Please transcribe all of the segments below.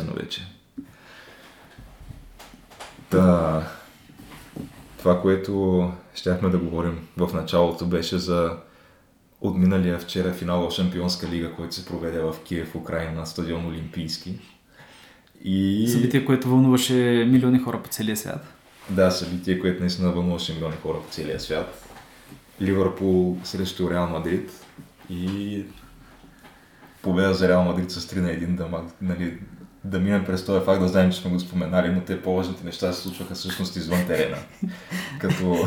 нагласено вече. Та, това, което щяхме да говорим в началото, беше за отминалия вчера финал в Шампионска лига, който се проведе в Киев, Украина, на стадион Олимпийски. И... Събитие, което вълнуваше милиони хора по целия свят. Да, събитие, което наистина вълнуваше милиони хора по целия свят. Ливърпул срещу Реал Мадрид и победа за Реал Мадрид с 3 на 1, да, ма- нали, да минем през този факт, да знаем, че сме го споменали, но те по-важните неща се случваха всъщност извън терена. като,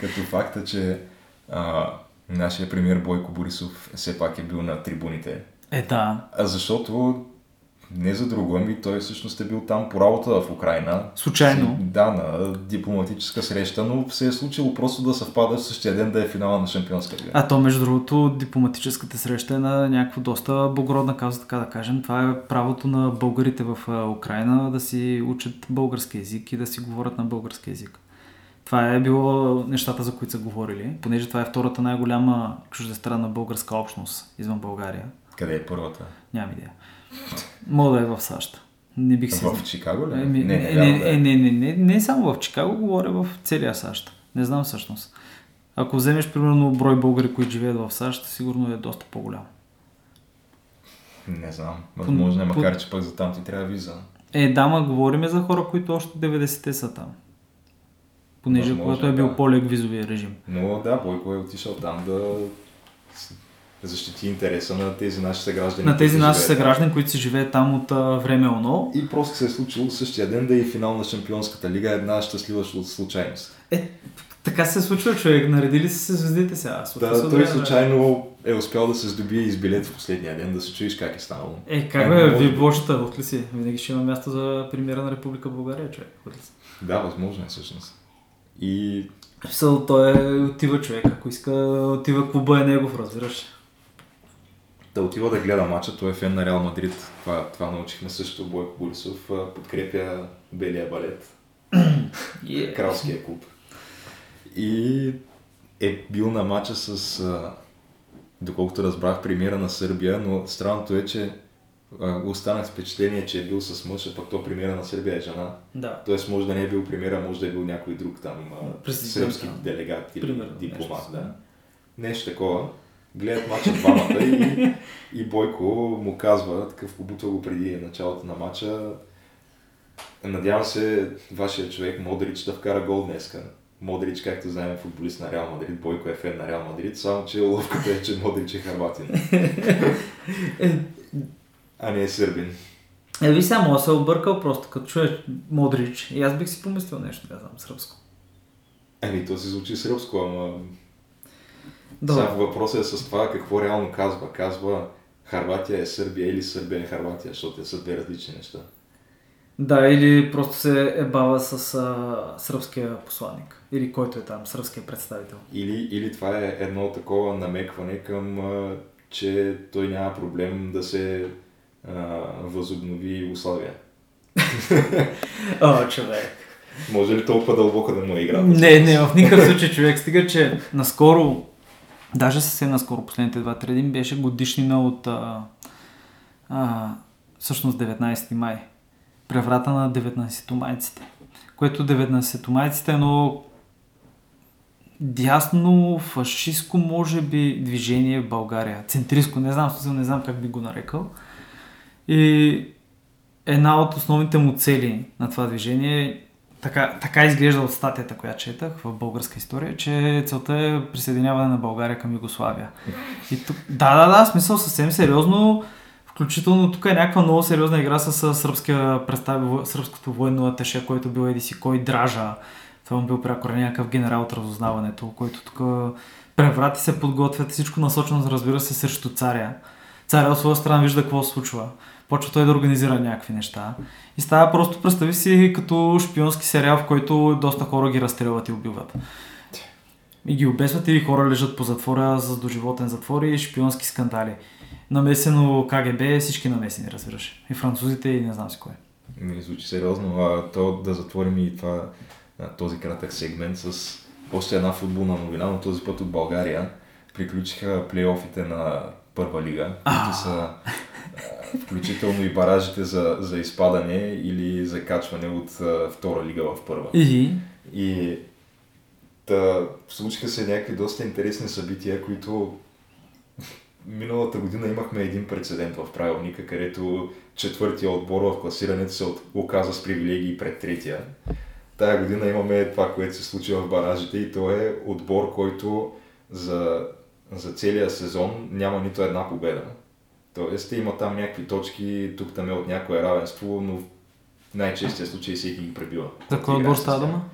като факта, че а, нашия премьер Бойко Борисов все пак е бил на трибуните. Е, да. А защото не за друго, ами той всъщност е бил там по работа в Украина. Случайно. Да, на дипломатическа среща, но се е случило просто да съвпада в същия ден да е финала на Шампионска лига. А то, между другото, дипломатическата среща е на някаква доста благородна кауза, така да кажем. Това е правото на българите в Украина да си учат български язик и да си говорят на български язик. Това е било нещата, за които са говорили, понеже това е втората най-голяма чуждестранна българска общност извън България. Къде е първата? Нямам идея. Мога да е в САЩ. Не бих се... В Чикаго ли? Еми, не, не, не, е. не, не, не, не само в Чикаго, говоря в целия САЩ. Не знам всъщност. Ако вземеш примерно брой българи, които живеят в САЩ, сигурно е доста по-голям. Не знам. Възможно е, макар че пък за там ти трябва виза. Е, да, ма говориме за хора, които още 90-те са там. Понеже когато е бил да. по-лег визовия режим. Но да, Бойко е отишъл там да защити интереса на тези наши съграждани. На тези наши съграждани, които си живеят там от а, време оно. И просто се е случило същия ден да е и финал на Шампионската лига, една щастлива случайност. Е, така се случва човек, наредили са се звездите сега. Случва се Да, от той случайно е успял да се здобие из билет в последния ден, да се чуеш как е станало. Е, как Е, бе, може вие би. бошата, от ли си? Винаги ще има място за премиера на Република България, човек. Да, възможно е всъщност. И Мисъл, той е, отива човек, ако иска, отива клуба е негов, разбираш. Да отива да гледа матча, той е фен на Реал Мадрид. Това, това научихме също Бойко Борисов. Подкрепя белия балет. Yeah. кралския клуб. И е бил на матча с, доколкото разбрах, премиера на Сърбия, но странното е, че останах с впечатление, че е бил с мъж, а пък то премиера на Сърбия е жена. Да. Тоест може да не е бил премиера, може да е бил някой друг там, сръбски делегат или Примерно, дипломат. нещо. Да. Нещо такова. Гледат матча двамата и, и Бойко му казва, такъв побутва го преди началото на матча, Надявам се вашия човек Модрич да вкара гол днеска. Модрич, както знаем, е футболист на Реал Мадрид, Бойко е фен на Реал Мадрид, само че ловката е, че Модрич е харватин, а не е сърбин. Е, ви само се объркал просто, като чуеш Модрич. И аз бих си помислил нещо, да знам, сръбско. Еми, то си звучи сръбско, ама Да. сега въпросът е с това какво реално казва. Казва Харватия е Сърбия или Сърбия е Харватия, защото са две различни неща. Да, или просто се ебава с а, сръбския посланник. Или който е там, сръбския представител. Или, или това е едно такова намекване към, а, че той няма проблем да се а, възобнови Югославия. О, човек. Може ли толкова дълбоко да му е игра? Не, не, в никакъв случай човек. Стига, че наскоро, даже съвсем наскоро, последните 2-3 дни, беше годишнина от а, а, всъщност 19 май. Преврата на 19-томайците. Което 19-томайците е едно дясно, фашистско, може би, движение в България. Центристко, не знам, не знам как би го нарекал. И една от основните му цели на това движение е така, така изглежда от статията, която четах в българска история, че целта е присъединяване на България към Югославия. И тук, да, да, да, смисъл съвсем сериозно, включително тук е някаква много сериозна игра с сръбския представ... сръбското военно аташе, който бил еди си кой дража. Това му бил прякор някакъв генерал от разузнаването, който тук преврати се подготвят, всичко насочено, разбира се, срещу царя. Царя от своя страна вижда какво случва. Почва той да организира някакви неща. И става просто, представи си, като шпионски сериал, в който доста хора ги разстрелват и убиват. И ги обесват или хора лежат по затвора за доживотен затвор и шпионски скандали. Намесено КГБ, всички намесени, разбираш. И французите, и не знам си кое. Не звучи сериозно, а то да затворим и това, този кратък сегмент с още една футболна новина, но този път от България. Приключиха плейофите на първа лига, които са включително и баражите за, за изпадане или за качване от втора лига в първа. И, и Та, случиха се някакви доста интересни събития, които миналата година имахме един прецедент в правилника, където четвъртия отбор в класирането се оказа с привилегии пред третия. Тая година имаме това, което се случи в баражите и то е отбор, който за, за целия сезон няма нито една победа. Тоест има там някакви точки, тук там е от някое равенство, но в най-честия случай всеки ги пребива. За кой отбор става дума?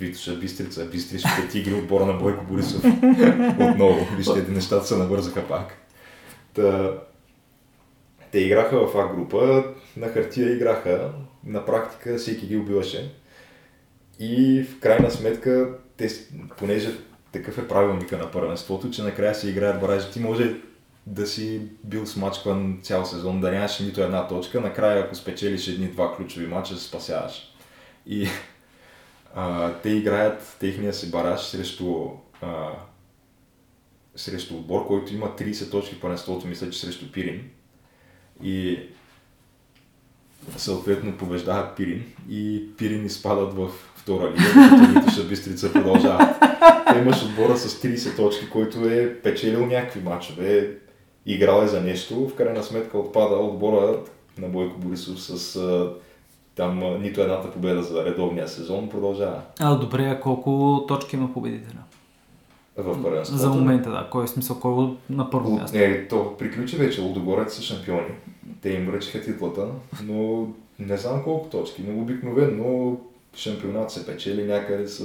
Витоша Бистрица, Бистришките тигри, отбора на Бойко Борисов. Отново, вижте, нещата се навързаха пак. Та, те играха в А група, на хартия играха, на практика всеки ги убиваше. И в крайна сметка, те, понеже такъв е правилника на първенството, че накрая се играят баражи. Ти може да си бил смачкван цял сезон, да нямаш нито една точка, накрая ако спечелиш едни-два ключови мача, се спасяваш. И а, те играят техния си бараж срещу, а, срещу отбор, който има 30 точки първенството, мисля, че срещу Пирин. И съответно побеждават Пирин и Пирин изпадат в втора лига, докато Витоша Бистрица продължават. Те имаш отбора с 30 точки, който е печелил някакви мачове, играл е за нещо, в крайна сметка отпада отбора на Бойко Борисов с там нито едната победа за редовния сезон продължава. А, добре, а колко точки има победителя? В първенството. За момента, да. Кой е смисъл? Кой е на първо място? Не, то приключи вече. Лудогорец са шампиони. Те им връчиха титлата, но не знам колко точки. Но обикновено шампионат се печели някъде с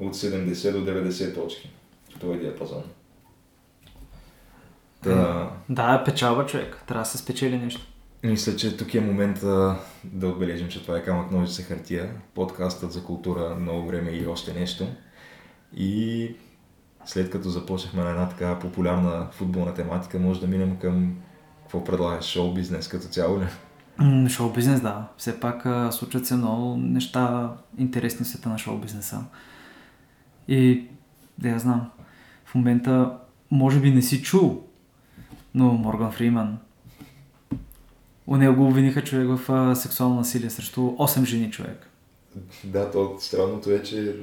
от 70 до 90 точки. Това е диапазон. Да. Да, печалба човек. Трябва да се спечели нещо. Мисля, че тук е момента да отбележим, че това е камък ножица хартия, подкастът за култура много време и още нещо. И след като започнахме на една така популярна футболна тематика, може да минем към какво предлагаш шоу бизнес като цяло ли? Шоу бизнес, да. Все пак а, случват се много неща интересни в света на шоу бизнеса. И да я знам, в момента може би не си чул, но Морган Фриман у него го обвиниха човек в а, сексуално насилие срещу 8 жени човек. Да, то странното е, че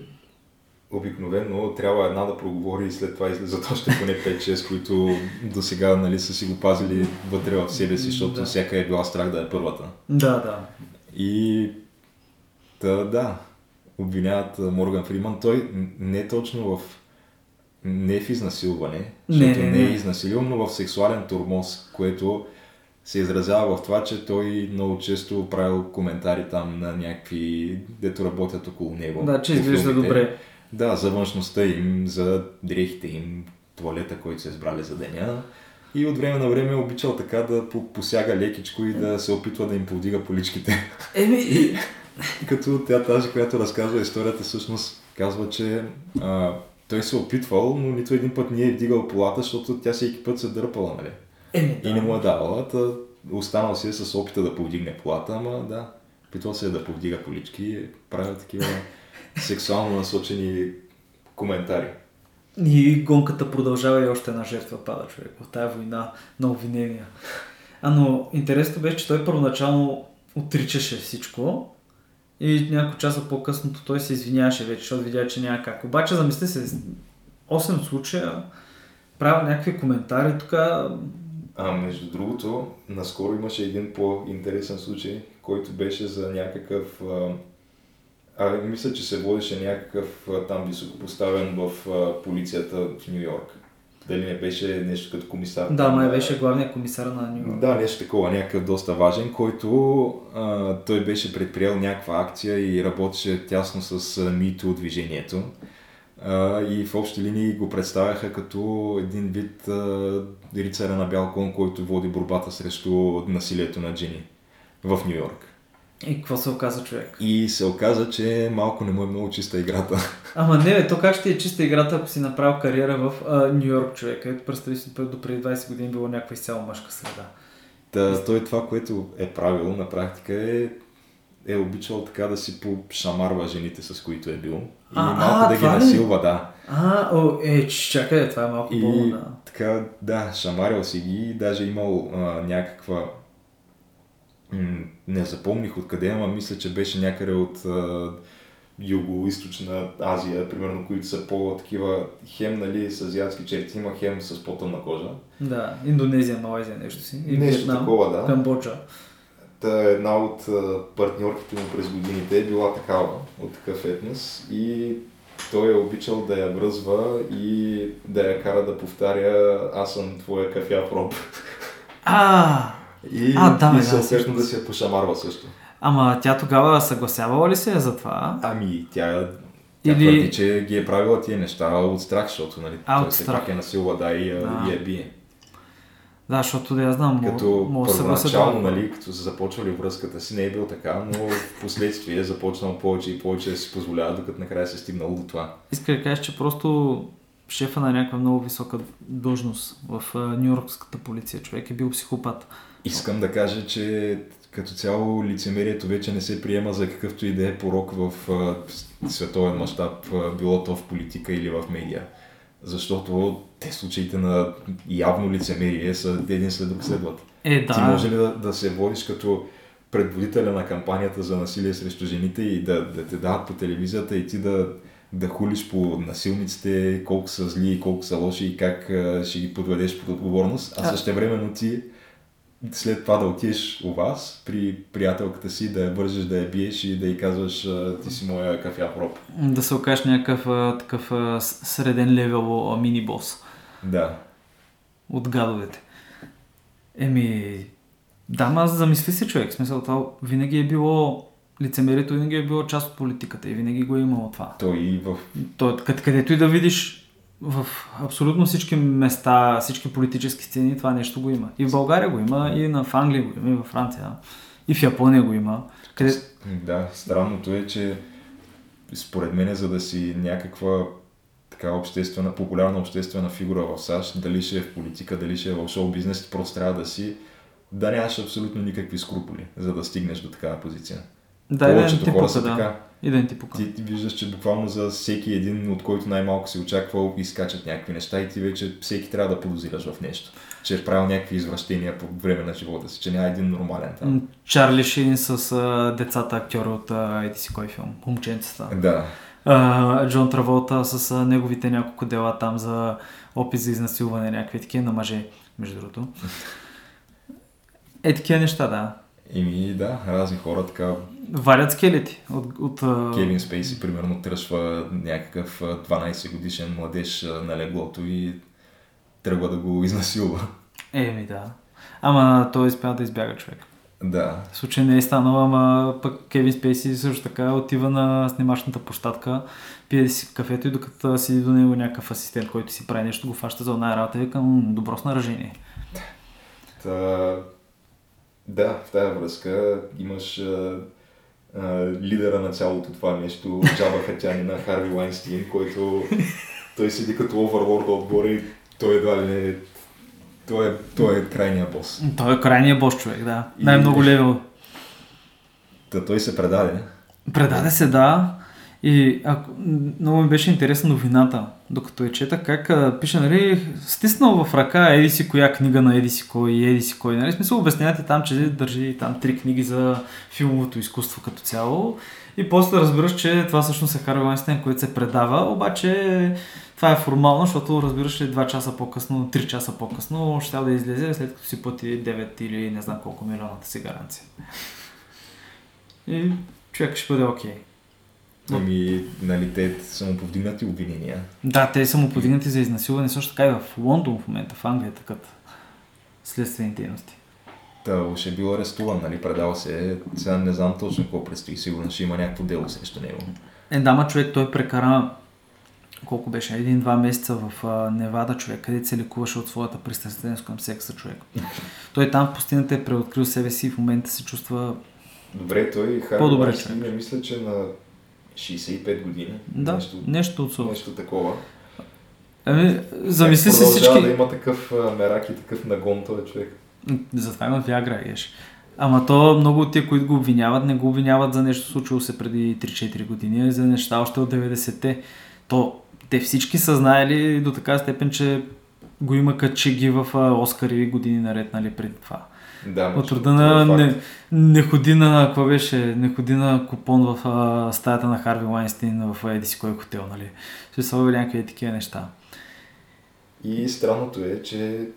обикновено трябва една да проговори и след това излизат още поне 5-6, които до сега нали, са си го пазили вътре в себе си, защото да. всяка е била страх да е първата. Да, да. И да, да, обвиняват Морган Фриман. Той не точно в не в изнасилване, защото не, не, не. не е изнасилил, но в сексуален турмоз, което се изразява в това, че той много често правил коментари там на някакви, дето работят около него. Да, че изглежда добре. Да, за външността им, за дрехите им, туалета, който се избрали за деня. И от време на време е обичал така да посяга лекичко и да се опитва да им повдига поличките. Еми... Като тя тази, която разказва историята, всъщност казва, че а, той се опитвал, но нито един път не е вдигал полата, защото тя всеки път се дърпала, нали? Еми, да. И не му е давала, та останал си е с опита да повдигне полата, ама да, опитвал се е да повдига полички и правя такива сексуално насочени коментари. И гонката продължава и още една жертва пада човек в тази война на обвинения. А но интересното беше, че той първоначално отричаше всичко и няколко часа по-късното той се извиняваше вече, защото видя, че няма как. Обаче замисли се, 8 случая правя някакви коментари, тук а между другото, наскоро имаше един по-интересен случай, който беше за някакъв... А, мисля, че се водеше някакъв там високопоставен в полицията в Нью Йорк. Дали не беше нещо като комисар. Да, май беше главният комисар на Нью. Да, нещо такова, някакъв доста важен, който а, той беше предприел някаква акция и работеше тясно с мито движението. А, и в общи линии го представяха като един вид а, рицаря на бял кон, който води борбата срещу насилието на жени в Нью Йорк. И какво се оказа човек? И се оказа, че малко не му е много чиста играта. Ама не, бе, то как ще е чиста играта, ако си направил кариера в Нью Йорк човек? Ето представи си, до преди 20 години било някаква изцяло мъжка среда. Та, той това, което е правил на практика е е обичал така да си пошамарва жените, с които е бил. И А, малко а, да ги това ли? насилва, да. А, о, е, чакай, това е малко И болно, да. така, да, шамарил си ги, даже имал а, някаква... Не запомних откъде, ама мисля, че беше някъде от а, Юго-Источна Азия, примерно, които са по-такива хем, нали, с азиатски черти, има хем с по-тъмна кожа. Да, Индонезия, Малайзия, нещо си. И Нещо Виетнам, такова, да. Камбоджа. Та една от партньорките му през годините е била такава, от такъв етнос и той е обичал да я връзва и да я кара да повтаря аз съм твоя кафя проб. А, И, А, да, и да, съответно да всъщност. си я пошамарва също. ама тя тогава съгласявала ли се е за това? Ами, тя, тя Или- твърди, че ги е правила тия неща от страх, защото нали, А, той страх. пак е насилва, да, и, Да. и я бие. Да, защото да я знам, Като мога да се първоначално, да- нали, като са започвали връзката си, не е бил така, но в последствие е започнал повече и повече да си позволява, докато накрая се е стигнало до това. Иска да кажеш, че просто шефа на някаква много висока длъжност в Нью Йоркската полиция, човек е бил психопат. Искам да кажа, че като цяло лицемерието вече не се приема за какъвто и да е порок в световен мащаб, било то в политика или в медиа. Защото те случаите на явно лицемерие са един след друг следват. Е, да. Ти може ли да, да се водиш като предводителя на кампанията за насилие срещу жените и да, да те дават по телевизията и ти да, да хулиш по насилниците, колко са зли и колко са лоши и как а, ще ги подведеш под отговорност, а А. същевременно ти след това да отидеш у вас при приятелката си, да я вържеш, да я биеш и да й казваш ти си моя кафя проб. Да се окажеш някакъв а, такъв а, среден левел а, мини-бос Да. от гадовете. Еми, да, ма замисли се човек. Смисъл, това винаги е било лицемерието винаги е било част от политиката и винаги го е имало това. Той и в То, къд, където и да видиш в абсолютно всички места, всички политически сцени, това нещо го има. И в България го има, и в Англия го има, и във Франция, и в Япония го има. Къде... Да, странното е, че според мен, за да си някаква така обществена, популярна обществена фигура в САЩ, дали ще е в политика, дали ще е в шоу бизнес, просто трябва да си да нямаш абсолютно никакви скруполи, за да стигнеш до такава позиция. Да, да Повечето ти хора пука, са да. така. И да ти пука. Ти, ти виждаш, че буквално за всеки един, от който най-малко си очаквал, изкачат някакви неща и ти вече всеки трябва да подозираш в нещо. Че е правил някакви извращения по време на живота си, че няма един нормален там. Чарли Шин с а, децата актьори от а, еди си кой филм, момченцата. Да, А, Джон Траволта с а, неговите няколко дела там за опит за изнасилване, някакви такива на мъже, между другото. Е, такива неща, да. Ими да, разни хора така Валят скелети от... от. Кевин Спейси, примерно, тръшва някакъв а, 12 годишен младеж на леглото и тръгва да го изнасилва. Еми, да. Ама той успя да избяга човек. Да, В случай не е станало, ама пък Кевин Спейси също така отива на снимачната площадка, пие си кафето и докато седи до него някакъв асистент, който си прави нещо, го фаща за една работа и вика, «М, добро снаражение. Та, да, в тази връзка имаш а, а, лидера на цялото това нещо, Джаба Хатяни на Харви Лайнстин, който той седи като оверлорда отгоре и той едва ли не той е, той е крайния бос. Той е крайният бос човек, да. И- Най-много левел. Та той се предаде. Предаде се, да. И ако, много ми беше интересна новината, докато я чета, как а, пише, нали, стиснал в ръка еди си коя книга на еди си кой, еди си кой, нали, смисъл обяснявате там, че държи там три книги за филмовото изкуство като цяло. И после разбираш, че това всъщност е Харви Вайнстайн, който се предава, обаче това е формално, защото разбираш ли 2 часа по-късно, 3 часа по-късно, ще да излезе след като си плати 9 или не знам колко милионата си гаранция. И човек ще бъде окей. Ами, нали, те са му повдигнати обвинения. Да, те са му повдигнати за изнасилване, също така и в Лондон в момента, в Англия, такът следствени дейности. Та, ще е бил арестуван, нали, предал се. Сега не знам точно какво предстои, сигурно ще има някакво дело срещу него. Е, дама човек, той прекара колко беше, един-два месеца в а, Невада човек, където се лекуваше от своята пристрастеност към секса човек. Той там в пустината е преоткрил себе си и в момента се чувства Добре, той Харви По-добре, не мисля, че на 65 години. да, нещо, нещо от сорта. нещо такова. Ами, замисли си всички... да има такъв мерак и такъв нагон този човек. Затова има Виагра, еш. Ама то много от тия, които го обвиняват, не го обвиняват за нещо случило се преди 3-4 години, а за неща още от 90-те. То те всички са знаели до така степен, че го има качеги в Оскари години наред, нали, преди това. Да, От рода на е не, не ходи на, какво беше, не ходи на купон в а, стаята на Харви Лайнстин в еди си кой хотел, нали. Ще са някакви такива неща. И странното е, че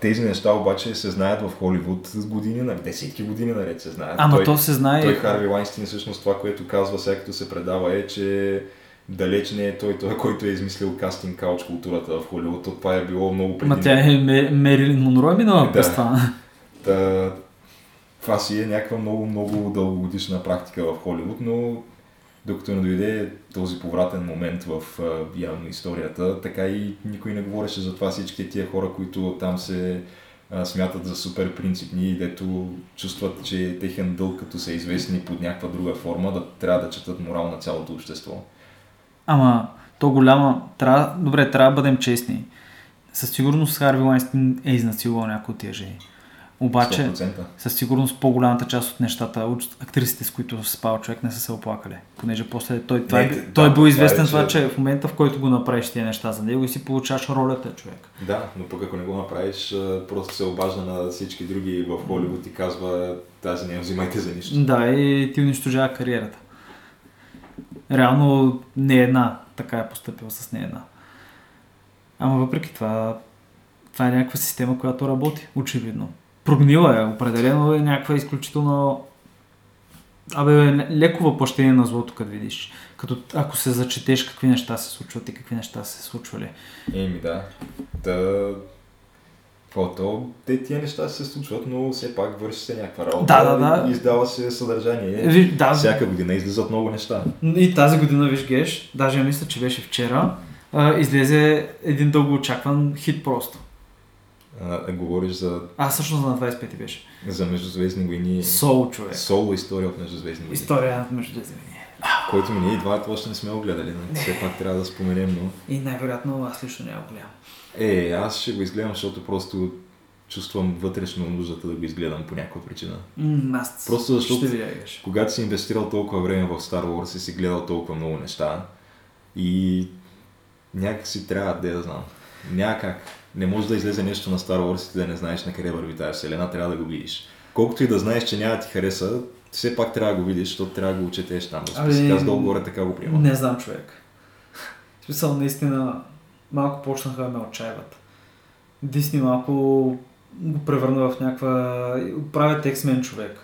тези неща обаче се знаят в Холивуд с години, нали, десетки години наред се знаят. Ама той, то се знае... той Харви Лайнстин всъщност това, което казва сега като се предава е, че далеч не е той, той, който е измислил кастинг кауч културата в Холивуд. То Това е било много преди. Ма тя е Ме- Мерилин Монро е минала Да. през това. Та, това си е някаква много, много дългогодишна практика в Холивуд, но докато не дойде този повратен момент в явно историята, така и никой не говореше за това всички тия хора, които там се смятат за супер принципни и дето чувстват, че е техен дълг, като са известни под някаква друга форма, да трябва да четат морал на цялото общество. Ама, то голяма... Трябва, добре, трябва да бъдем честни. Със сигурност Харви Лайнстин е изнасилвал някои от тия жени. Обаче, 100%. със сигурност по-голямата част от нещата, от актрисите, с които се спал човек, не са се оплакали. Понеже после той, това, Не, е, да, той е бил това е, известен че- това, че в момента, в който го направиш тия неща за него и си получаваш ролята човек. Да, но пък ако не го направиш, просто се обажда на всички други в Холивуд и казва тази не взимайте за нищо. Да, и ти унищожава кариерата. Реално не една така е поступила с не една. Ама въпреки това, това е някаква система, която работи, очевидно. Прогнила е, определено е някаква изключително Абе, леко въплъщение на злото, като видиш. Като ако се зачетеш какви неща се случват и какви неща се случвали. Еми да. Та... Фото, те тия неща се случват, но все пак върши се някаква работа. Да, да, да. Издава се съдържание. Ви, да, Всяка година излизат много неща. И тази година, виж Геш, даже мисля, че беше вчера, а, излезе един дълго очакван хит просто. А, говориш за, А, всъщност на 25 беше. за Междузвездни войни. Сол, човек. Соло история от Междузвездни войни. История между две земни. Който ми ние и двамата още не сме го гледали. но Все пак трябва да споменем, но... И най-вероятно аз лично няма го гледам. Е, аз ще го изгледам, защото просто чувствам вътрешно нуждата да го изгледам по някаква причина. М, аз Просто защото- ще. Когато си инвестирал толкова време в Star Wars и си гледал толкова много неща и някак си трябва да да знам. Няма как. Не може да излезе нещо на Star Wars и да не знаеш на къде върви тази вселена, трябва да го видиш. Колкото и да знаеш, че няма да ти хареса, все пак трябва да го видиш, защото трябва да го учетеш там. Да Ами, спи. Аз долу-горе така го приемам. Не знам, човек. В смисъл, наистина, малко почнаха да ме отчаиват. Дисни малко го превърна в някаква... правят X-Men човек.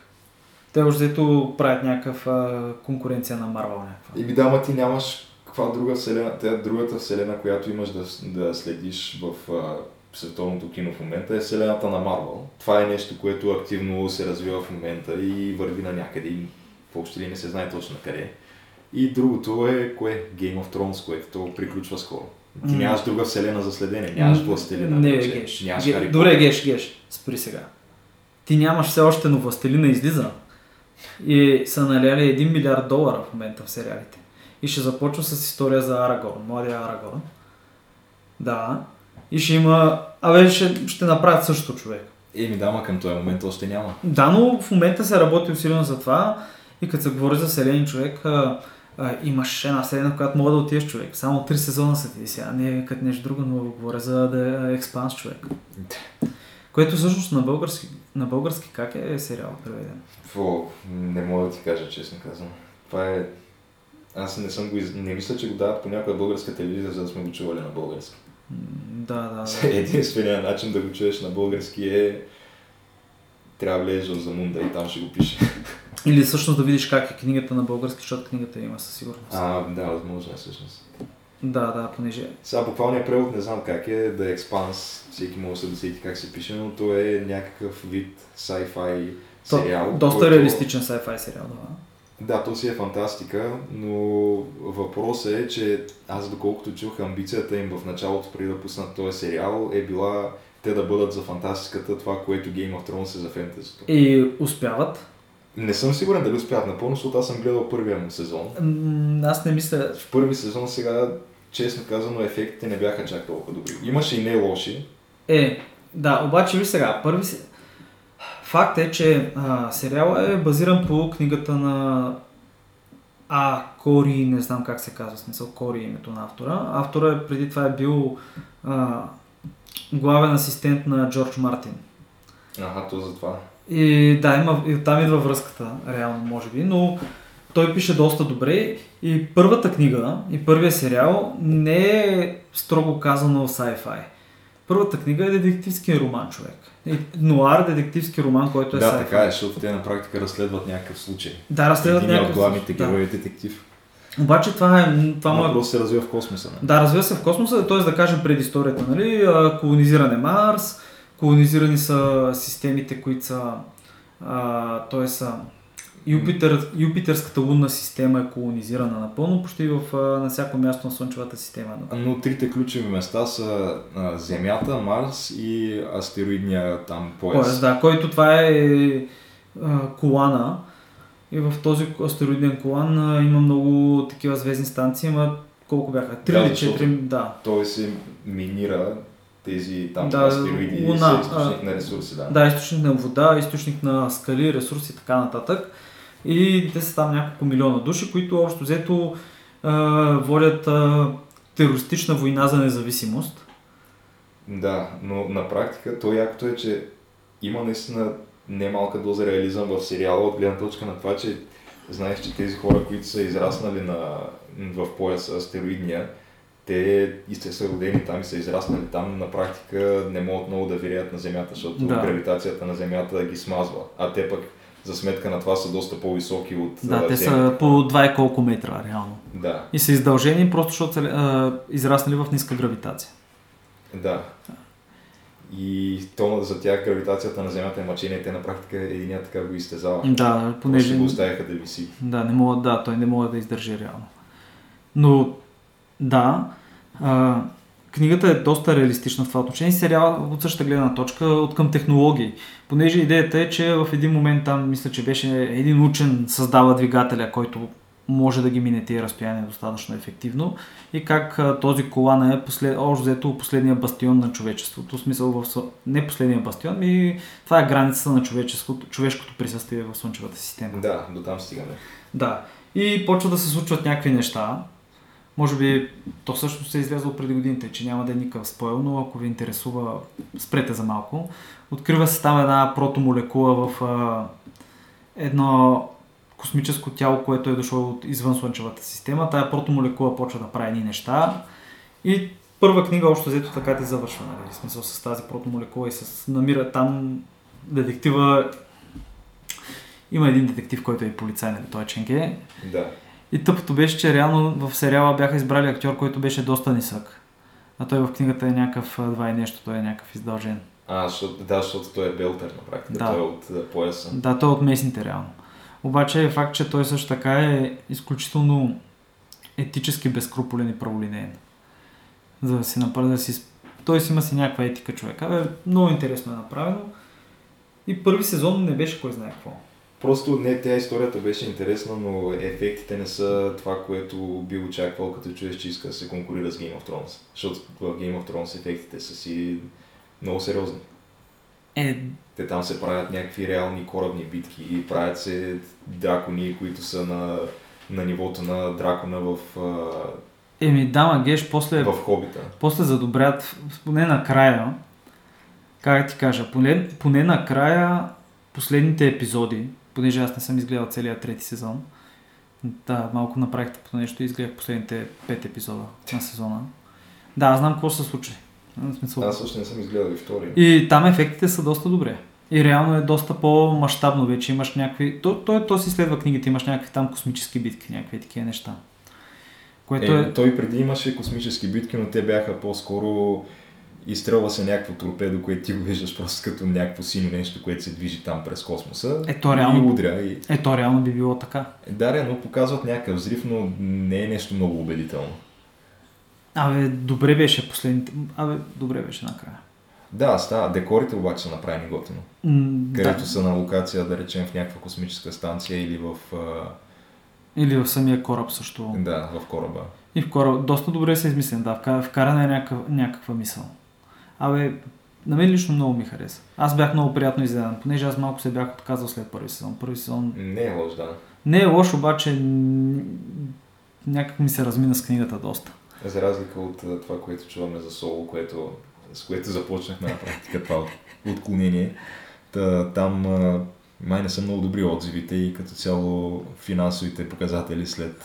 Те още правят някаква конкуренция на Марвел някаква. И би да, ти нямаш каква друга вселена, тя другата вселена, която имаш да, да следиш в а, световното кино в момента е вселената на Марвел. Това е нещо, което активно се развива в момента и върви на някъде и въобще ли не се знае точно на къде. И другото е кое? Game of Thrones, което то приключва скоро. Ти М. нямаш друга вселена за следене, нямаш властелина. Не, вече, Геш. Нямаш Ге- Хари Добре. Геш, Геш. Спри сега. Ти нямаш все още, но Властелина излиза. И са наляли 1 милиард долара в момента в сериалите. И ще започва с история за Арагорн, младия Арагорн. Да. И ще има... Абе, ще, ще направят също човек. Еми да, ма към този момент още няма. Да, но в момента се работи усилено за това. И като се говори за селен човек, а, имаш една вселена, в която мога да отидеш човек. Само три сезона са ти сега, не е като нещо друго, но говоря за да е експанс човек. Което всъщност на български, на български как е сериал преведен? Какво? Не мога да ти кажа, честно казвам. Това е... Аз не съм го из... Не мисля, че го дават по някоя българска телевизия, за да сме го чували на български. Да, да, да. Единственият начин да го чуеш на български е... Трябва да влезеш в Замунда и там ще го пише. Или всъщност да видиш как е книгата на български, защото книгата има със сигурност. А, да, възможно е всъщност. Да, да, понеже... Сега буквалният превод не знам как е, The Expanse, всеки може да се как се пише, но то е някакъв вид sci-fi То, сериал. доста който- реалистичен sci-fi сериал, да. Да, то си е фантастика, но въпросът е, че аз доколкото чух амбицията им в началото преди да пуснат този сериал е била те да бъдат за фантастиката това, което Game of Thrones е за фентезито. И успяват. Не съм сигурен дали успяват напълно, защото аз съм гледал първия му сезон. М, Аз не мисля... В първи сезон сега, честно казано, ефектите не бяха чак толкова добри. Имаше и не лоши. Е, да, обаче ви сега, първи се... Факт е, че а, сериала е базиран по книгата на А. Кори, не знам как се казва, смисъл Кори е името на автора. Автора е, преди това е бил а, главен асистент на Джордж Мартин. Аха, то за това. И да, има, и там идва връзката, реално, може би, но той пише доста добре и първата книга и първия сериал не е строго казано sci-fi. Първата книга е детективски роман, човек. Нуар детективски роман, който е да, sci-fi. така е, защото те на практика разследват някакъв случай. Да, разследват Един от някакъв... главните да. герои е детектив. Обаче това е... Това му е... се развива в космоса. Не? Да, развива се в космоса, т.е. да кажем предисторията, нали? Колонизиране Марс, колонизирани са системите, които са... А, т.е. са Юпитер, Юпитерската лунна система е колонизирана напълно, почти в, а, на всяко място на Слънчевата система. Но трите ключови места са а, Земята, Марс и астероидния там пояс. Пояс, да, който това е а, колана. И в този астероиден колан а, има много такива звездни станции, има колко бяха? Три или четири? Да. Той се минира тези там Да, астероиди Луна, са източник на ресурси. Да. Да, източник на вода, източник на скали, ресурси и така нататък. И те са там няколко милиона души, които общо взето а, водят а, терористична война за независимост. да, но на практика то якото е, че има наистина немалка доза реализъм в сериала от гледна точка на това, че знаеш, че тези хора, които са израснали на, в пояса астероидния, те и сте са родени там и са израснали там, на практика не могат много да вирят на Земята, защото Да. гравитацията на Земята ги смазва. А те пък за сметка на това са доста по-високи от Да, те са по 2 и колко метра, реално. Да, И са издължени просто защото са а, израснали в ниска гравитация. да. И то за тях гравитацията на Земята е мъчение, те на практика единият така го изтезава. Да, Понеже... понеже... го оставяха да виси. Да, не мога, да, той не може да издържи реално. Но, да, а, книгата е доста реалистична в това отношение. Сериал от същата гледна точка, от към технологии. Понеже идеята е, че в един момент там, мисля, че беше един учен създава двигателя, който може да ги мине тези разстояния достатъчно ефективно и как а, този колан е послед, общо взето последния бастион на човечеството. В смисъл в, не последния бастион, ми това е границата на човеческото, човешкото присъствие в Слънчевата система. Да, до там стигаме. Да. И почва да се случват някакви неща. Може би то всъщност е излязло преди годините, че няма да е никакъв спойл, но ако ви интересува, спрете за малко. Открива се там една протомолекула в а, едно космическо тяло, което е дошло от извън Слънчевата система. Тая протомолекула почва да прави едни неща. И първа книга общо взето така ти завършва, нали? В смисъл с тази протомолекула и с намира там детектива има един детектив, който е полицай, нали, той е Ченге. Да. И тъпото беше, че реално в сериала бяха избрали актьор, който беше доста нисък. А той в книгата е някакъв два и нещо, той е някакъв издължен. А, защото, да, защото той е белтер на практика. Да. Той е от пояса. Да, той е от местните реално. Обаче е факт, че той също така е изключително етически безкруполен и праволинеен. За да си направи, да си... Той си има си някаква етика човек. Абе, много интересно е направено. И първи сезон не беше кой знае какво. Просто не, тя историята беше интересна, но ефектите не са това, което би очаквал, като чуеш, че иска да се конкурира с Game of Thrones. Защото в Game of Thrones ефектите са си много сериозни. Е, Те там се правят някакви реални корабни битки и правят се дракони, които са на, на нивото на дракона в, еми, дама Геш, после... в Хобита. после задобрят, поне накрая, как да ти кажа, поне, поне накрая последните епизоди, понеже аз не съм изгледал целият трети сезон, да, малко направих по нещо и изгледах последните пет епизода на сезона. Да, аз знам какво ще се случи. Смисъл. Аз също не съм изгледал и втори. И там ефектите са доста добре. И реално е доста по-масштабно вече. Имаш някакви... То, то, то си следва книгите, имаш някакви там космически битки, някакви такива неща. Което е, е... Той преди имаше космически битки, но те бяха по-скоро изстрелва се някакво торпедо, което ти го виждаш просто като някакво синьо нещо, което се движи там през космоса. Ето реално, и удря. И... Ето реално би било така. Е, да, но показват някакъв взрив, но не е нещо много убедително. Абе, добре беше последните. Абе, добре беше накрая. Да, става. Декорите обаче са направени готино. Mm, където да. са на локация, да речем, в някаква космическа станция или в... Или в самия кораб също. Да, в кораба. И в кораб. Доста добре се измислен, да. Вкарана е някакъв, някаква мисъл. Абе, на мен лично много ми хареса. Аз бях много приятно изненадан, понеже аз малко се бях отказал след първи сезон. Първи сезон... Не е лош, да. Не е лош, обаче някак ми се размина с книгата доста. За разлика от това, което чуваме за Соло, което, с което започнахме на практика това отклонение, та, там май не са много добри отзивите и като цяло финансовите показатели след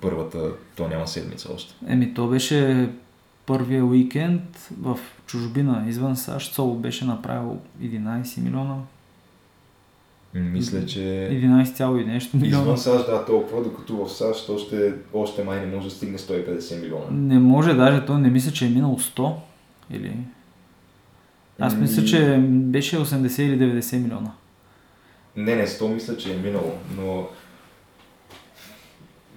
първата, то няма седмица още. Еми, то беше първия уикенд в чужбина, извън САЩ, Соло беше направил 11 милиона. Мисля, че... 11 и нещо милиона. Извън САЩ, да, толкова, докато в САЩ още, още май не може да стигне 150 милиона. Не може, даже той не мисля, че е минал 100. Или... Аз мисля, че беше 80 или 90 милиона. Не, не, 100 мисля, че е минало, но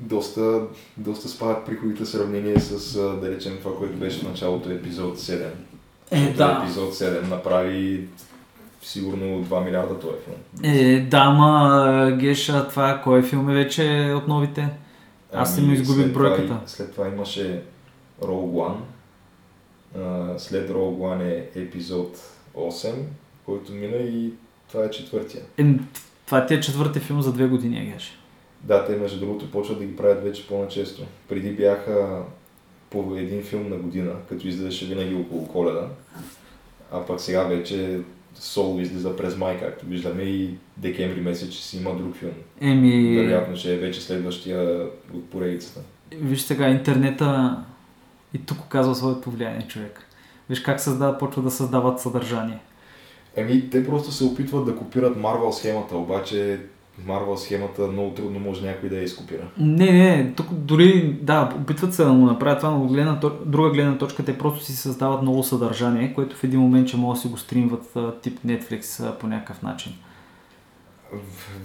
доста, доста спадат приходите в сравнение с, да речем, това, което беше в началото епизод 7. Е, да. Епизод 7 направи сигурно 2 милиарда този филм. Е, да, ма Геша, това кой филм е вече от новите? Аз ами, си му изгубих бройката. Това, след това имаше Rogue One. след Rogue One е епизод 8, който мина и това е четвъртия. Е, това ти е четвъртия филм за две години, Геша. Да, те между другото почват да ги правят вече по-начесто. Преди бяха по един филм на година, като излизаше винаги около коледа. А пък сега вече Соло излиза през май, както виждаме и декември месец, че си има друг филм. Еми... Вероятно, че е вече следващия от поредицата. Виж сега, интернета и тук оказва своето влияние човек. Виж как създават, почва да създават съдържание. Еми, те просто се опитват да копират Марвел схемата, обаче Марвел схемата много трудно може някой да я изкопира. Не, не, тук дори, да, опитват се да му направят това, но гледна, друга гледна точка, те просто си създават много съдържание, което в един момент че могат да си го стримват тип Netflix по някакъв начин.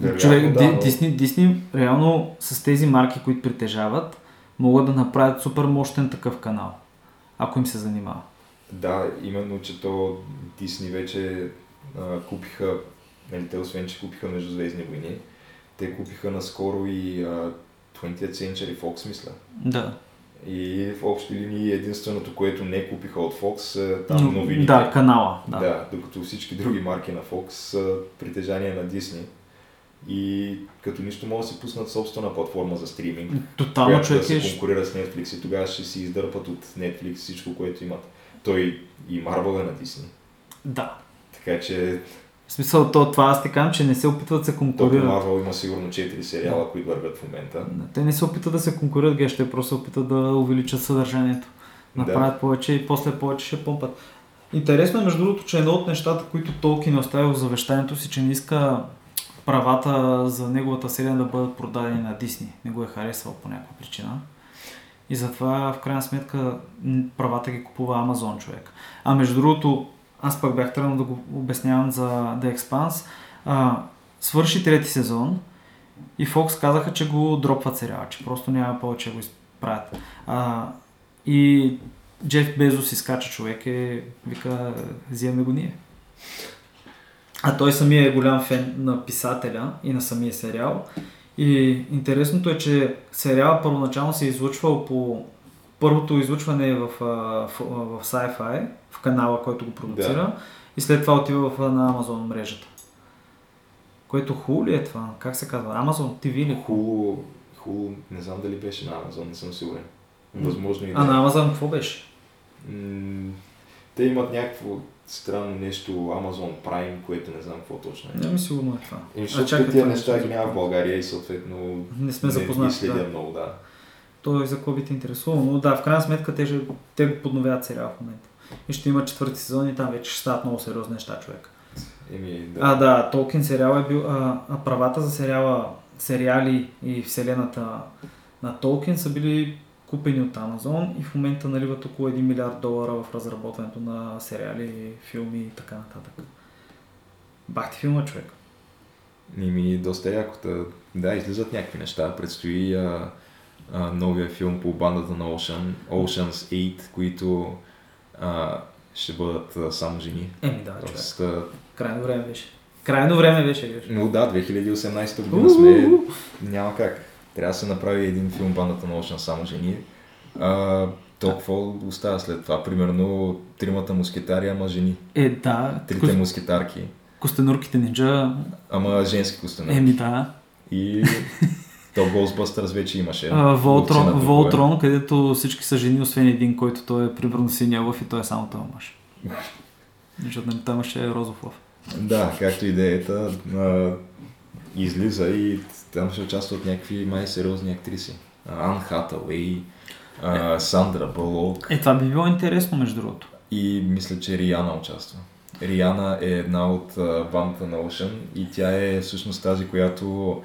Вероятно, Човек, да, но... Дисни, Дисни реално с тези марки, които притежават, могат да направят супер мощен такъв канал, ако им се занимава. Да, именно, че то Дисни вече а, купиха нали, те освен, че купиха Междузвездни войни, те купиха наскоро и а, 20th Century Fox, мисля. Да. И в общи линии единственото, което не купиха от Fox е там новините. Да, канала. Да. да, докато всички други марки на Fox са притежание на Disney. И като нищо могат да си пуснат собствена платформа за стриминг, Тотално която човек да се конкурира с Netflix и тогава ще си издърпат от Netflix всичко, което имат. Той и Marvel е на Disney. Да. Така че в смисъл, то, това аз ти казвам, че не се опитват да се конкурират. Marvel има сигурно 4 сериала, да. които вървят в момента. Те не се опитат да се конкурират, ге, ще просто опитат да увеличат съдържанието. Направят да. повече и после повече ще помпат. Интересно е, между другото, че едно от нещата, които Толкин е оставил в завещанието си, че не иска правата за неговата серия да бъдат продадени на Дисни. Не го е харесвал по някаква причина. И затова, в крайна сметка, правата ги купува Амазон човек. А между другото, аз пък бях тръгнал да го обяснявам за The Expanse. А, свърши трети сезон и Fox казаха, че го дропват сериала, че просто няма повече да го изправят. А, и Джеф Безос изкача човек е, вика, вземем го ние. А той самия е голям фен на писателя и на самия сериал. И интересното е, че сериал първоначално се е излучвал по първото излучване е в, в, в, Sci-Fi, в канала, който го продуцира, да. и след това отива в, на Amazon мрежата. Което хубаво ли е това? Как се казва? Amazon TV ли? Хубаво, хубаво, не знам дали беше на Amazon, не съм сигурен. Възможно и да. А на Amazon какво беше? М- те имат някакво странно нещо, Amazon Prime, което не знам какво точно е. Не ми сигурно е това. И защото тези неща ги няма в България и съответно не сме запознати. Не следя да. много, да той за какво би те интересува. Но да, в крайна сметка те, те го подновяват сериал в момента. И ще има четвърти сезон и там вече ще стават много сериозни неща, човек. Еми, да. А, да, Толкин сериал е бил... А, а правата за сериала, сериали и вселената на Толкин са били купени от Амазон и в момента наливат около 1 милиард долара в разработването на сериали, филми и така нататък. Бах ти филма, човек. Еми, доста яко. Та, да, излизат някакви неща. Предстои а, а, новия филм по бандата на Ocean, Ocean's 8, които а, ще бъдат а, само жени. Еми да, човек. Тоест, а, Крайно време беше. Крайно време беше, виж. но да, 2018 година сме. Няма как. Трябва да се направи един филм бандата на Ocean само жени. А, то какво остава след това? Примерно тримата мускетари, ама жени. Е, да. Трите Кос... мускетарки, Костенурките нинджа. ама женски костюми. Еми да. И то Ghostbusters вече имаше. А, Волтрон. Волтрон, където всички са жени, освен един, който той е примерно синия лъв и той е само този мъж. Защото нали, там имаше розов лъв. Да, както идеята, а, излиза и там ще участват някакви май сериозни актриси. Ан Хатауей, Сандра Бълок Е, това би било интересно, между другото. и мисля, че Риана участва. Риана е една от бандата на Ocean и тя е всъщност тази, която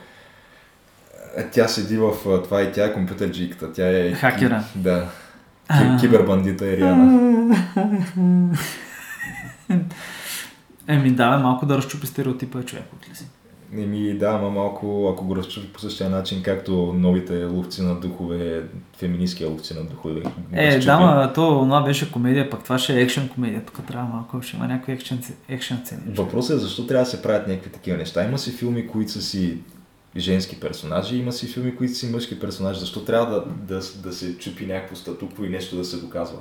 тя седи в това и тя е компютърджиката. Тя е... Хакера. Да. Кибербандита е Риана. Еми да, малко да разчупи стереотипа е човек от ли си. Еми да, ама малко, ако го разчупи по същия начин, както новите ловци на духове, феминистския ловци на духове. Е, разчупи. да, ма, то това беше комедия, пък това ще е екшен комедия. Тук трябва малко, ще има някакви екшен, екшен сцени. Въпросът е защо трябва да се правят някакви такива неща. Има си филми, които са си женски персонажи, има си филми, които си мъжки персонажи. Защо трябва да, да, да се чупи някакво статукво и нещо да се доказва?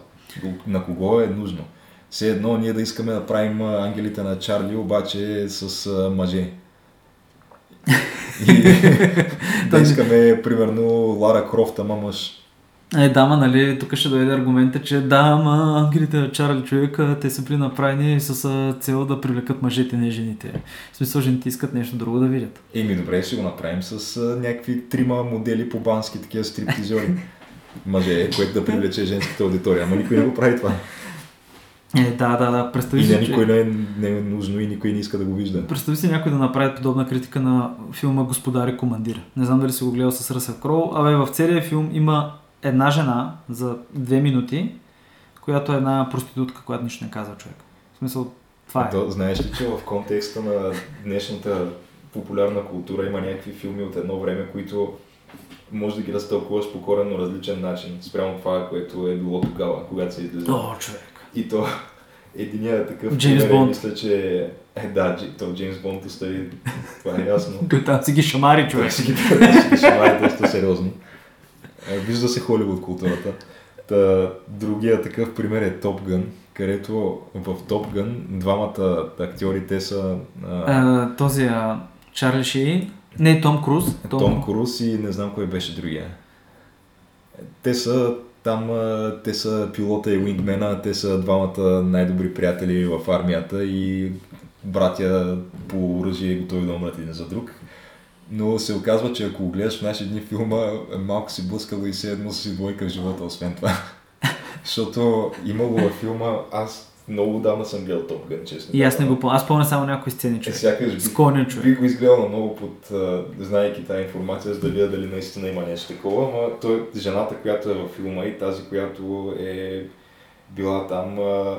На кого е нужно? Все едно ние да искаме да правим ангелите на Чарли, обаче с а, мъже. И да искаме, примерно, Лара Крофт, ама мъж. Е, да, ма, нали, тук ще дойде аргумента, че да, ма, ангелите Чарли човека, те са били направени с цел да привлекат мъжете, не жените. В смисъл, жените искат нещо друго да видят. Еми добре, ще го направим с а, някакви трима модели по бански, такива стриптизьори. Мъже, което да привлече женската аудитория. Ама никой не го прави това. Е, да, да, да, представи И си, на никой че... не е, не е нужно и никой не иска да го вижда. Представи си някой да направи подобна критика на филма Господари командир. Не знам дали си го гледал с Ръсел Кроу, абе в целия филм има една жена за две минути, която е една проститутка, която нищо не казва човек. В смисъл, това е. То, знаеш ли, че в контекста на днешната популярна култура има някакви филми от едно време, които може да ги разтълкуваш по коренно различен начин спрямо това, което е било тогава, когато се излиза. О, човек. И то единият такъв Джеймс пример е, Бонд. мисля, че е, да, то Джеймс Бонд остави, това е ясно. Той там си ги шамари, човек. Човек си ги май доста сериозно. Е, Вижда се Холивуд културата. Та, другия такъв пример е Топ Гън, където в Топ Гън двамата актьори, те са а, А, този а, Чарли Шейн, не Том Круз. Том, Том Круз и не знам кой беше другия. Те са там, те са пилота и уингмена, те са двамата най-добри приятели в армията и братя по оръжие готови да умрат един за друг. Но се оказва, че ако гледаш в наши дни филма, малко си блъскало и все едно си двойка в живота, освен това. Защото имало във филма, аз много давна съм гледал Топ Гън, честно. И аз не го помня. Аз помня само някои сцени, Е, човек. сякаш С бих, коня, човек. бих го изгледал много под, а, знаейки тази информация, за да видя дали наистина има нещо такова, но той, жената, която е във филма и тази, която е била там, а,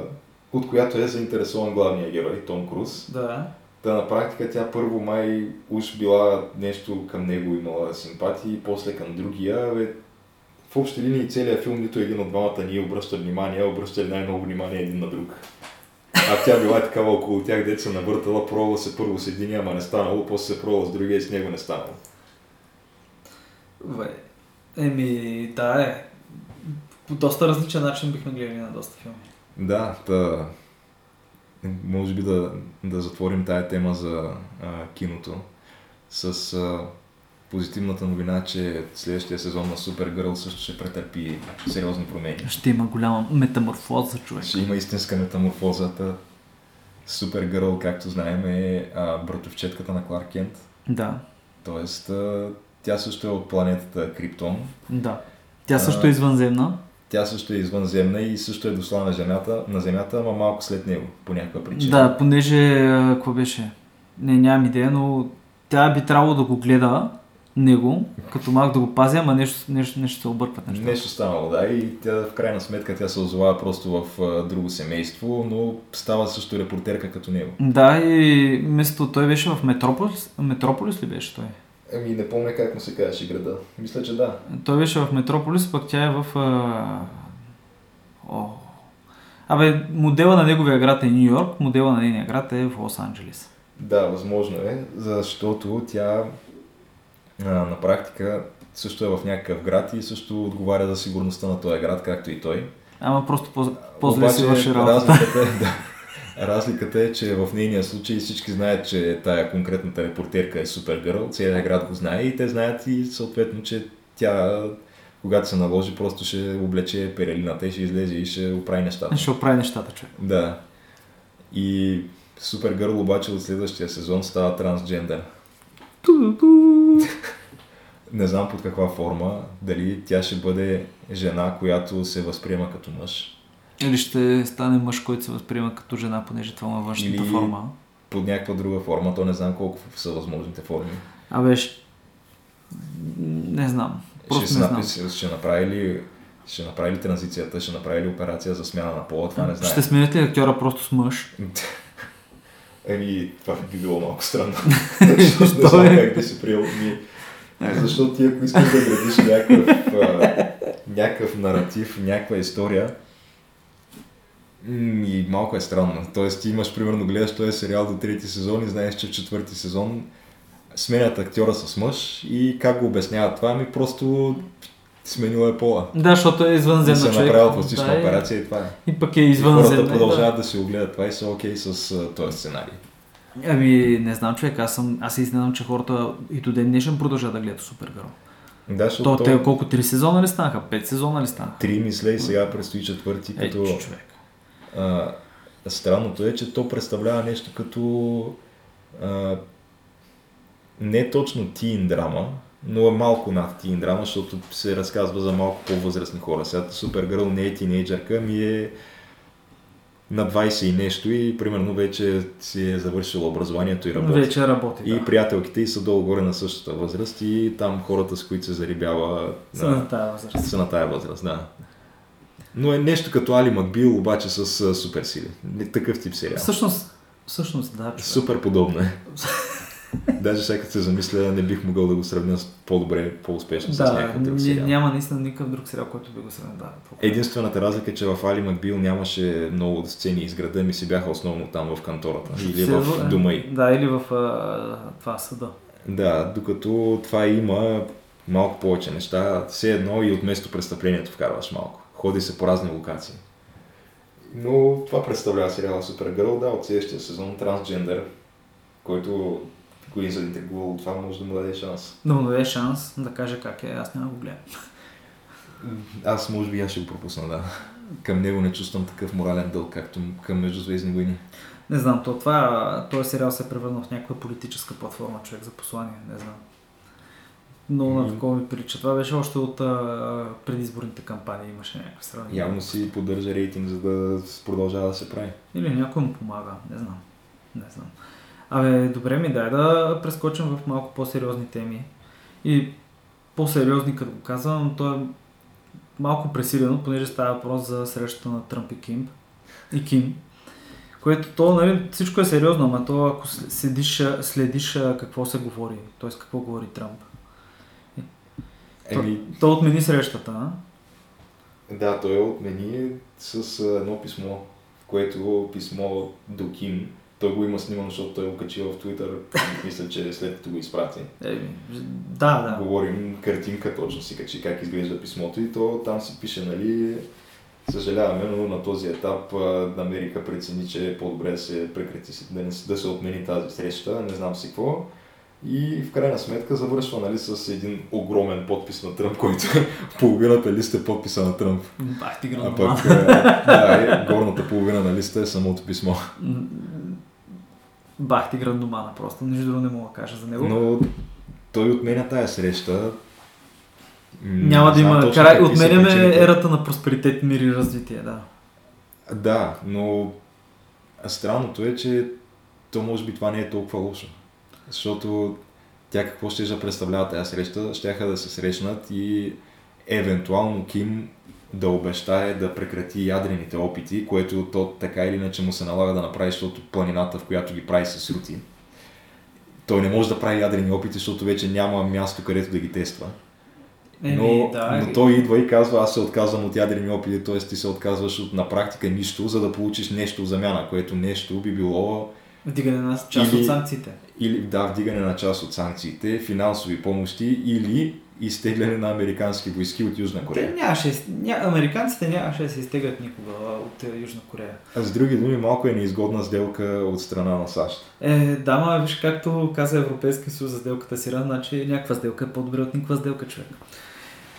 от която е заинтересован главния герой, Том Круз. Да. Та на практика тя първо май уж била нещо към него имала симпатии, после към другия. Бе, в общи линии целият филм нито един от двамата ни обръща внимание, а обръщали най-много внимание един на друг. А тя била такава около тях, деца навъртала, пробвала се първо с единия, ама не станало, после се пробвала с другия и с него не станало. Бе, Еми, да е. По доста различен начин бихме гледали на доста филми. Да, та, може би да, да затворим тая тема за а, киното с а, позитивната новина, че следващия сезон на Supergirl също ще претърпи сериозни промени. Ще има голяма метаморфоза, човек. Ще има истинска метаморфозата. Supergirl, както знаем, е а, братовчетката на Кларк Кент. Да, Тоест, а, тя също е от планетата Криптон. да. Тя също е извънземна. Тя също е извънземна и също е дошла на земята, на земята, ама малко след него, по някаква причина. Да, понеже, какво беше? Не, нямам идея, но тя би трябвало да го гледа него, като малко да го пази, ама нещо, нещо, нещо се объркват нещата. Нещо станало, да, и тя в крайна сметка тя се озовава просто в а, друго семейство, но става също репортерка като него. Да, и вместо той беше в Метрополис. Метрополис ли беше той? Ами не помня как му се казваше града. Мисля, че да. Той беше в Метрополис, пък тя е в... А... О. Абе, модела на неговия град е Нью Йорк, модела на нейния град е в Лос Анджелис. Да, възможно е, защото тя а, на практика също е в някакъв град и също отговаря за сигурността на този град, както и той. Ама просто по- по-зле си върши работа. разликата е, да, разликата е, че в нейния случай всички знаят, че тая конкретната репортерка е супер гърл, целият град го знае и те знаят и съответно, че тя когато се наложи, просто ще облече перелината и ще излезе и ще оправи нещата. Ще оправи нещата, човек. Да. И Супер Гърл обаче от следващия сезон става трансджендър. Не знам под каква форма, дали тя ще бъде жена, която се възприема като мъж. Или ще стане мъж, който се възприема като жена, понеже това му е външната Или- форма. Под някаква друга форма, то не знам колко са възможните форми. Абе, ще... не знам. Просто ще, не знам. напис- ще направи ли ще направи ли транзицията, ще направи ли операция за смяна на пола, това не знае. Ще сменят ли актьора просто с мъж? Еми, това би било малко странно. Защо не знам как би се приел. Ми, защото ти ако искаш да градиш някакъв, някакъв наратив, някаква история, и малко е странно. Тоест ти имаш, примерно, гледаш този сериал до трети сезон и знаеш, че в четвърти сезон сменят актьора с мъж и как го обясняват това? Ми просто сменила е пола. Да, защото е извънземна се човек. направила пластична да, и- операция и това е. И пък е И извънземна. хората продължават да. да си го гледат това и са окей с а, този сценарий. Ами, не знам, човек, аз съм, аз се изненадам, че хората и до ден днешен продължават да гледат Супергърл. Да, То, защото те колко, три сезона ли станаха? Пет сезона ли станаха? три мисля и сега предстои четвърти, като... че човек. А, странното е, че то представлява нещо като а, не точно тин драма, но е малко над тин драма, защото се разказва за малко по-възрастни хора. Сега Супергърл не е тинейджърка, ми е на 20 и нещо и примерно вече си е завършила образованието и работи. Вече работи, И да. приятелките й са долу-горе на същата възраст и там хората, с които се зарибява Са на тази възраст. са на тая възраст, да. Но е нещо като Али Макбил, обаче с а, супер сили. Не такъв тип сериал. Всъщност, всъщност, да, човек. Супер подобно е. Даже сега като се замисля, не бих могъл да го сравня с по-добре, по-успешно с Да, някакъв друг сериал. няма наистина никакъв друг сериал, който би го сравнил. Да. Единствената разлика е, че в Али Макбил нямаше много сцени из града, ми си бяха основно там в кантората или в дома й. Да, или в а, това съда. Да, докато това има малко повече неща, все едно и от место престъплението вкарваш малко. Ходи се по разни локации. Но това представлява сериала Супергърл, да, от следващия сезон трансджендър, който го е заинтригувал, това може да му даде шанс. Да му даде шанс да каже как е, аз няма го гледам. Аз може би аз ще го пропусна, да. Към него не чувствам такъв морален дълг, както към Междузвездни войни. Не знам, то това, този сериал се е превърнал в някаква политическа платформа, човек за послание, не знам. Но на такова ми прилича. Това беше още от а, предизборните кампании, имаше някакви страни. Явно си поддържа рейтинг, за да продължава да се прави. Или някой му помага, не знам. Не знам. Абе, добре ми, дай да прескочим в малко по-сериозни теми. И по-сериозни, като го казвам, то е малко пресилено, понеже става въпрос за срещата на Тръмп и Ким. И Ким. Което то, нали, всичко е сериозно, ама то ако сл- следиш, следиш какво се говори, т.е. какво говори Тръмп. Еми, То отмени срещата, а? Да, той отмени с едно писмо, в което писмо до Ким. Той го има снимано, защото той го качи в Twitter, мисля, че след като го изпрати. Еми, да, да. Говорим картинка, точно си качи как изглежда писмото и то там си пише, нали, съжаляваме, но на този етап Америка прецени, че е по-добре да се прекрати, да, не, да се отмени тази среща, не знам си какво. И в крайна сметка завършва нали, с един огромен подпис на Тръмп, който половината лист е подписа на Тръмп. Бах ти А пък а, да, е, горната половина на листа е самото писмо. Бах ти грандомана, просто нищо друго не мога да кажа за него. Но той отменя тая среща Няма да има. Край, отменяме ерата на просперитет, мир и развитие, да. Да, но странното е, че то може би това не е толкова лошо. Защото тя какво ще да представлява тази среща? Щяха да се срещнат и евентуално Ким да обещае да прекрати ядрените опити, което то така или иначе му се налага да направи, защото планината, в която ги прави, се срути. Той не може да прави ядрени опити, защото вече няма място, където да ги тества. Еми, Но, да, но той идва и казва, аз се отказвам от ядрени опити, т.е. ти се отказваш от на практика нищо, за да получиш нещо в замяна, което нещо би било Вдигане на част Или- от санкциите. Или да, вдигане на част от санкциите, финансови помощи или изтегляне на американски войски от Южна Те Корея. нямаше, ня, американците нямаше да се изтеглят никога от е, Южна Корея. А с други думи, малко е неизгодна сделка от страна на САЩ. Е, да, ма, виж както каза Европейския съюз за сделката си, значи някаква сделка е по-добре от никаква сделка, човек.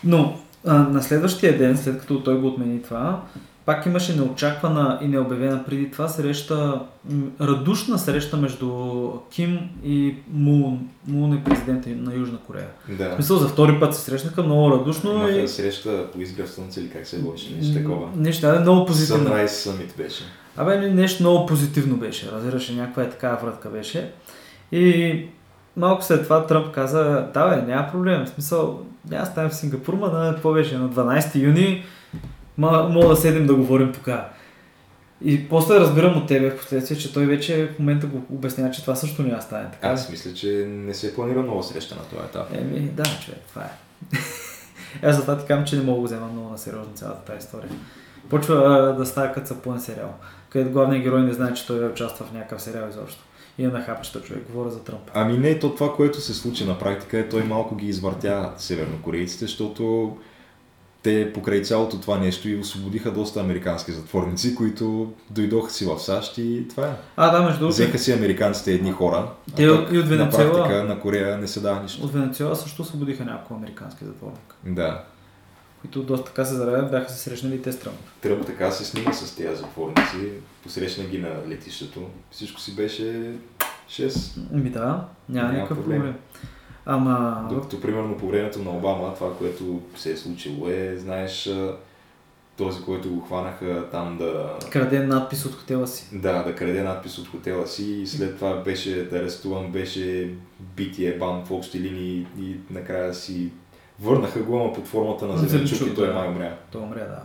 Но а, на следващия ден, след като той го отмени това, пак имаше неочаквана и необявена преди това среща, радушна среща между Ким и Мун. Мун е президента на Южна Корея. В Да. смисъл, за втори път се срещнаха много радушно и... Имаха среща по изгрев слънце или как се водеше, нещо такова. Нещо, да, много позитивно. Sunrise Summit беше. Абе, не- нещо много позитивно беше, разбираше, някаква е такава вратка беше. И малко след това Тръмп каза, да бе, няма проблем, в смисъл, няма да ставим в Сингапур, ма на какво беше, на 12 юни, ма, мога да седем да говорим тук. И после разбирам от тебе в последствие, че той вече в момента го обяснява, че това също няма да стане. Така? Аз мисля, че не се планира нова среща на този етап. Еми, да, човек, това е. Аз затова ти казвам, че не мога да взема много на сериозно цялата тази история. Почва да става като сапунен сериал, където главният герой не знае, че той участва в някакъв сериал изобщо. И е нахапаща човек, говоря за Тръмп. Ами не, то това, което се случи на практика е, той малко ги извъртя севернокорейците, защото те покрай цялото това нещо и освободиха доста американски затворници, които дойдоха си в САЩ и това е. А, да, между другото, Взеха си американците едни хора, а Те пък и от на Венецуела. практика на Корея не се дава нищо. от Венецуела също освободиха няколко американски затворника, Да. които доста така се зарадят, бяха се срещнали и те с Тръмп. Тръмп така се снима с тези затворници, посрещна ги на летището, всичко си беше 6. Ми да, няма, Няма никакъв проблем. проблем. Ама, Докато примерно по времето на Обама, това, което се е случило е, знаеш, този, който го хванаха там да, краде надпис от хотела си. да, да краде надпис от хотела си и след това беше да арестуван, беше битие бан в общи линии и накрая си върнаха го, ама под формата на зеленчук и той да. май умря. Той умря, да.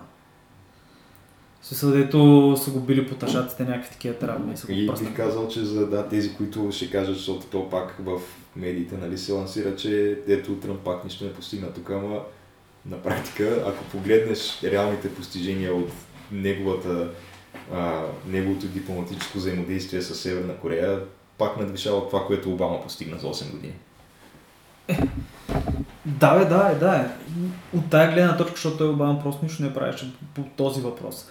Смисъл, дето са го били по тъшаците някакви такива травми са го И бих казал, че за да, тези, които ще кажат, защото то пак в медиите нали, се лансира, че ето Тръмп пак нищо не постигна тук, ама на практика, ако погледнеш реалните постижения от неговата, а, неговото дипломатическо взаимодействие с Северна Корея, пак надвишава това, което Обама постигна за 8 години. Да, бе, да, е, да. Е. От тая гледна точка, защото той Обама просто нищо не правеше по този въпрос.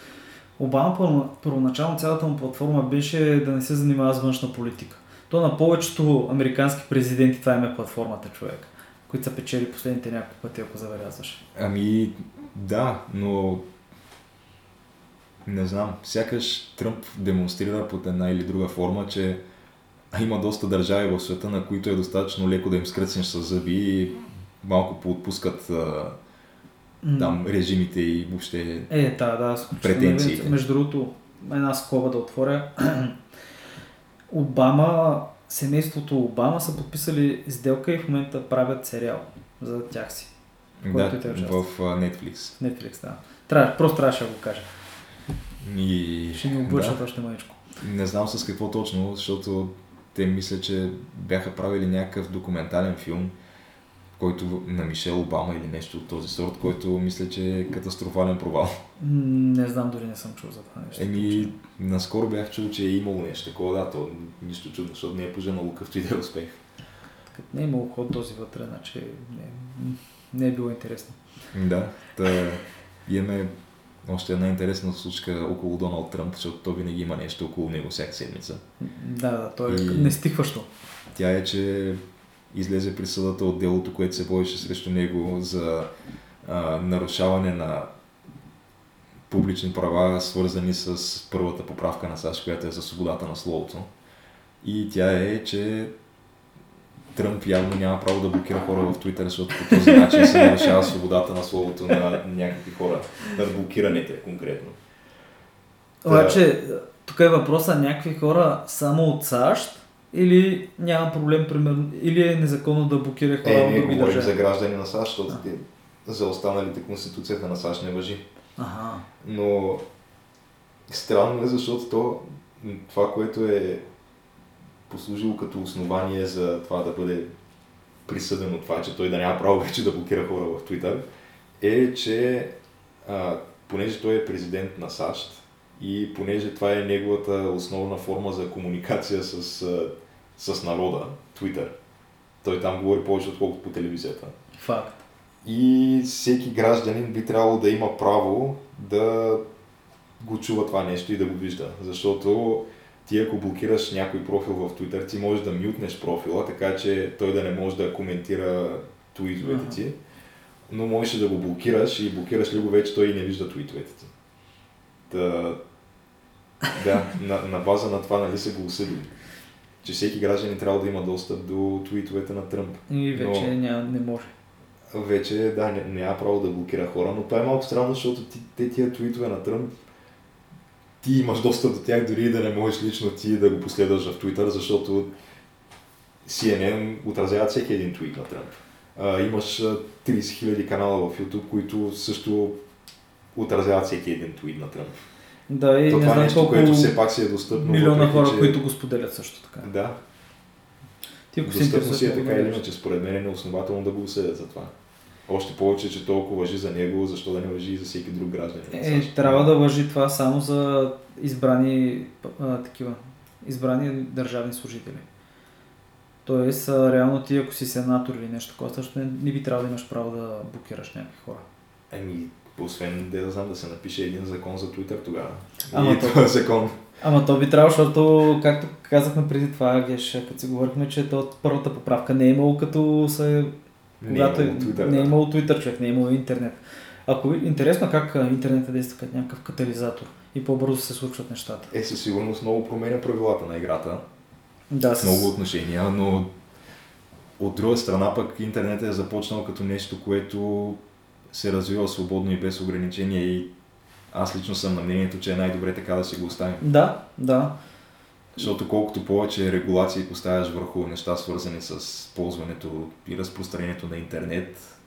Обама първо- първоначално цялата му платформа беше да не се занимава с външна политика. То на повечето американски президенти това им е платформата човек, които са печели последните няколко пъти, ако забелязваш. Ами, да, но не знам, сякаш Тръмп демонстрира под една или друга форма, че има доста държави в света, на които е достатъчно леко да им скръцнеш с зъби и малко поотпускат М. там режимите и въобще... Е, да, да, Претенциите. Между другото, една скоба да отворя. Обама, семейството Обама са подписали сделка и в момента правят сериал за тях си. Да, участват. в Netflix. Netflix, да. Трябва, просто трябваше да го кажа. И... Ще ни облъчат да. още мъничко. Не знам с какво точно, защото те мисля, че бяха правили някакъв документален филм, който на Мишел Обама или нещо от този сорт, който мисля, че е катастрофален провал. Не знам, дори не съм чул за това нещо. Еми, наскоро бях чул, че е имало нещо такова, да, то нищо чудно, защото не е поженало какъвто и да е успех. Като не е имало ход този вътре, значи не, не е било интересно. Да, та имаме още една интересна случка около Доналд Тръмп, защото то винаги има нещо около него всяка седмица. Да, да, то е И- нестихващо. Тя е, че излезе присъдата от делото, което се водеше срещу него за а, нарушаване на публични права, свързани с първата поправка на САЩ, която е за свободата на словото. И тя е, че Тръмп явно няма право да блокира хора в Twitter, защото по този начин се нарушава свободата на словото на някакви хора. На блокираните конкретно. Обаче, тук е въпроса някакви хора само от САЩ или няма проблем, примерно, или е незаконно да блокира хора Е, ние други държави? за граждани на САЩ, защото те, за останалите конституцията на САЩ не въжи. Ага. Но странно е, защото то, това, което е послужило като основание за това да бъде присъдено това, че той да няма право вече да блокира хора в Twitter, е, че а, понеже той е президент на САЩ и понеже това е неговата основна форма за комуникация с, с народа, Twitter, той там говори повече отколкото по телевизията. Факт. И всеки гражданин би трябвало да има право да го чува това нещо и да го вижда. Защото ти ако блокираш някой профил в Twitter, ти можеш да мютнеш профила, така че той да не може да коментира твитовете Аха. ти. Но можеш да го блокираш и блокираш ли го вече, той и не вижда твитовете ти. Та, да, на, на база на това нали се го осъдили. Че всеки гражданин трябва да има достъп до твитовете на Тръмп И вече Но- няма, не може. вече да, не, няма право да блокира хора, но това е малко странно, защото ти, те тия твитове на Тръмп, ти имаш достъп до тях, дори да не можеш лично ти да го последваш в Twitter, защото CNN отразяват всеки един твит на Тръмп. А, имаш а, 30 000 канала в YouTube, които също отразяват всеки един твит на Тръмп. Да, и То не това знам нещо, колко което все пак си е достъпно. милиона въпреки, хора, че... които го споделят също така. Да, Ти ако си Достъпно си е така или иначе, според мен е неоснователно да го осъдят за това. Още повече, че толкова въжи за него, защо да не въжи и за всеки друг гражданин. на Е, САЩ? трябва да въжи това само за избрани а, такива, избрани държавни служители. Тоест, а, реално ти, ако си сенатор или нещо такова, също не, не би трябвало да имаш право да блокираш някакви хора. Еми, освен да знам да се напише един закон за Twitter тогава. Ама и то- този закон. Ама то би трябвало, защото, както казахме преди това, Геш, като си говорихме, че то първата поправка не е имало като се... Когато не е имало Twitter. не е имало Twitter, човек, не е имало интернет. Ако интересно как а, интернетът действа като някакъв катализатор и по-бързо се случват нещата. Е, със сигурност много променя правилата на играта. Да, В много отношения, но от друга страна пък интернет е започнал като нещо, което се развива свободно и без ограничения и аз лично съм на мнението, че е най-добре така да си го оставим. Да, да. Защото колкото повече регулации поставяш върху неща свързани с ползването и разпространението на интернет,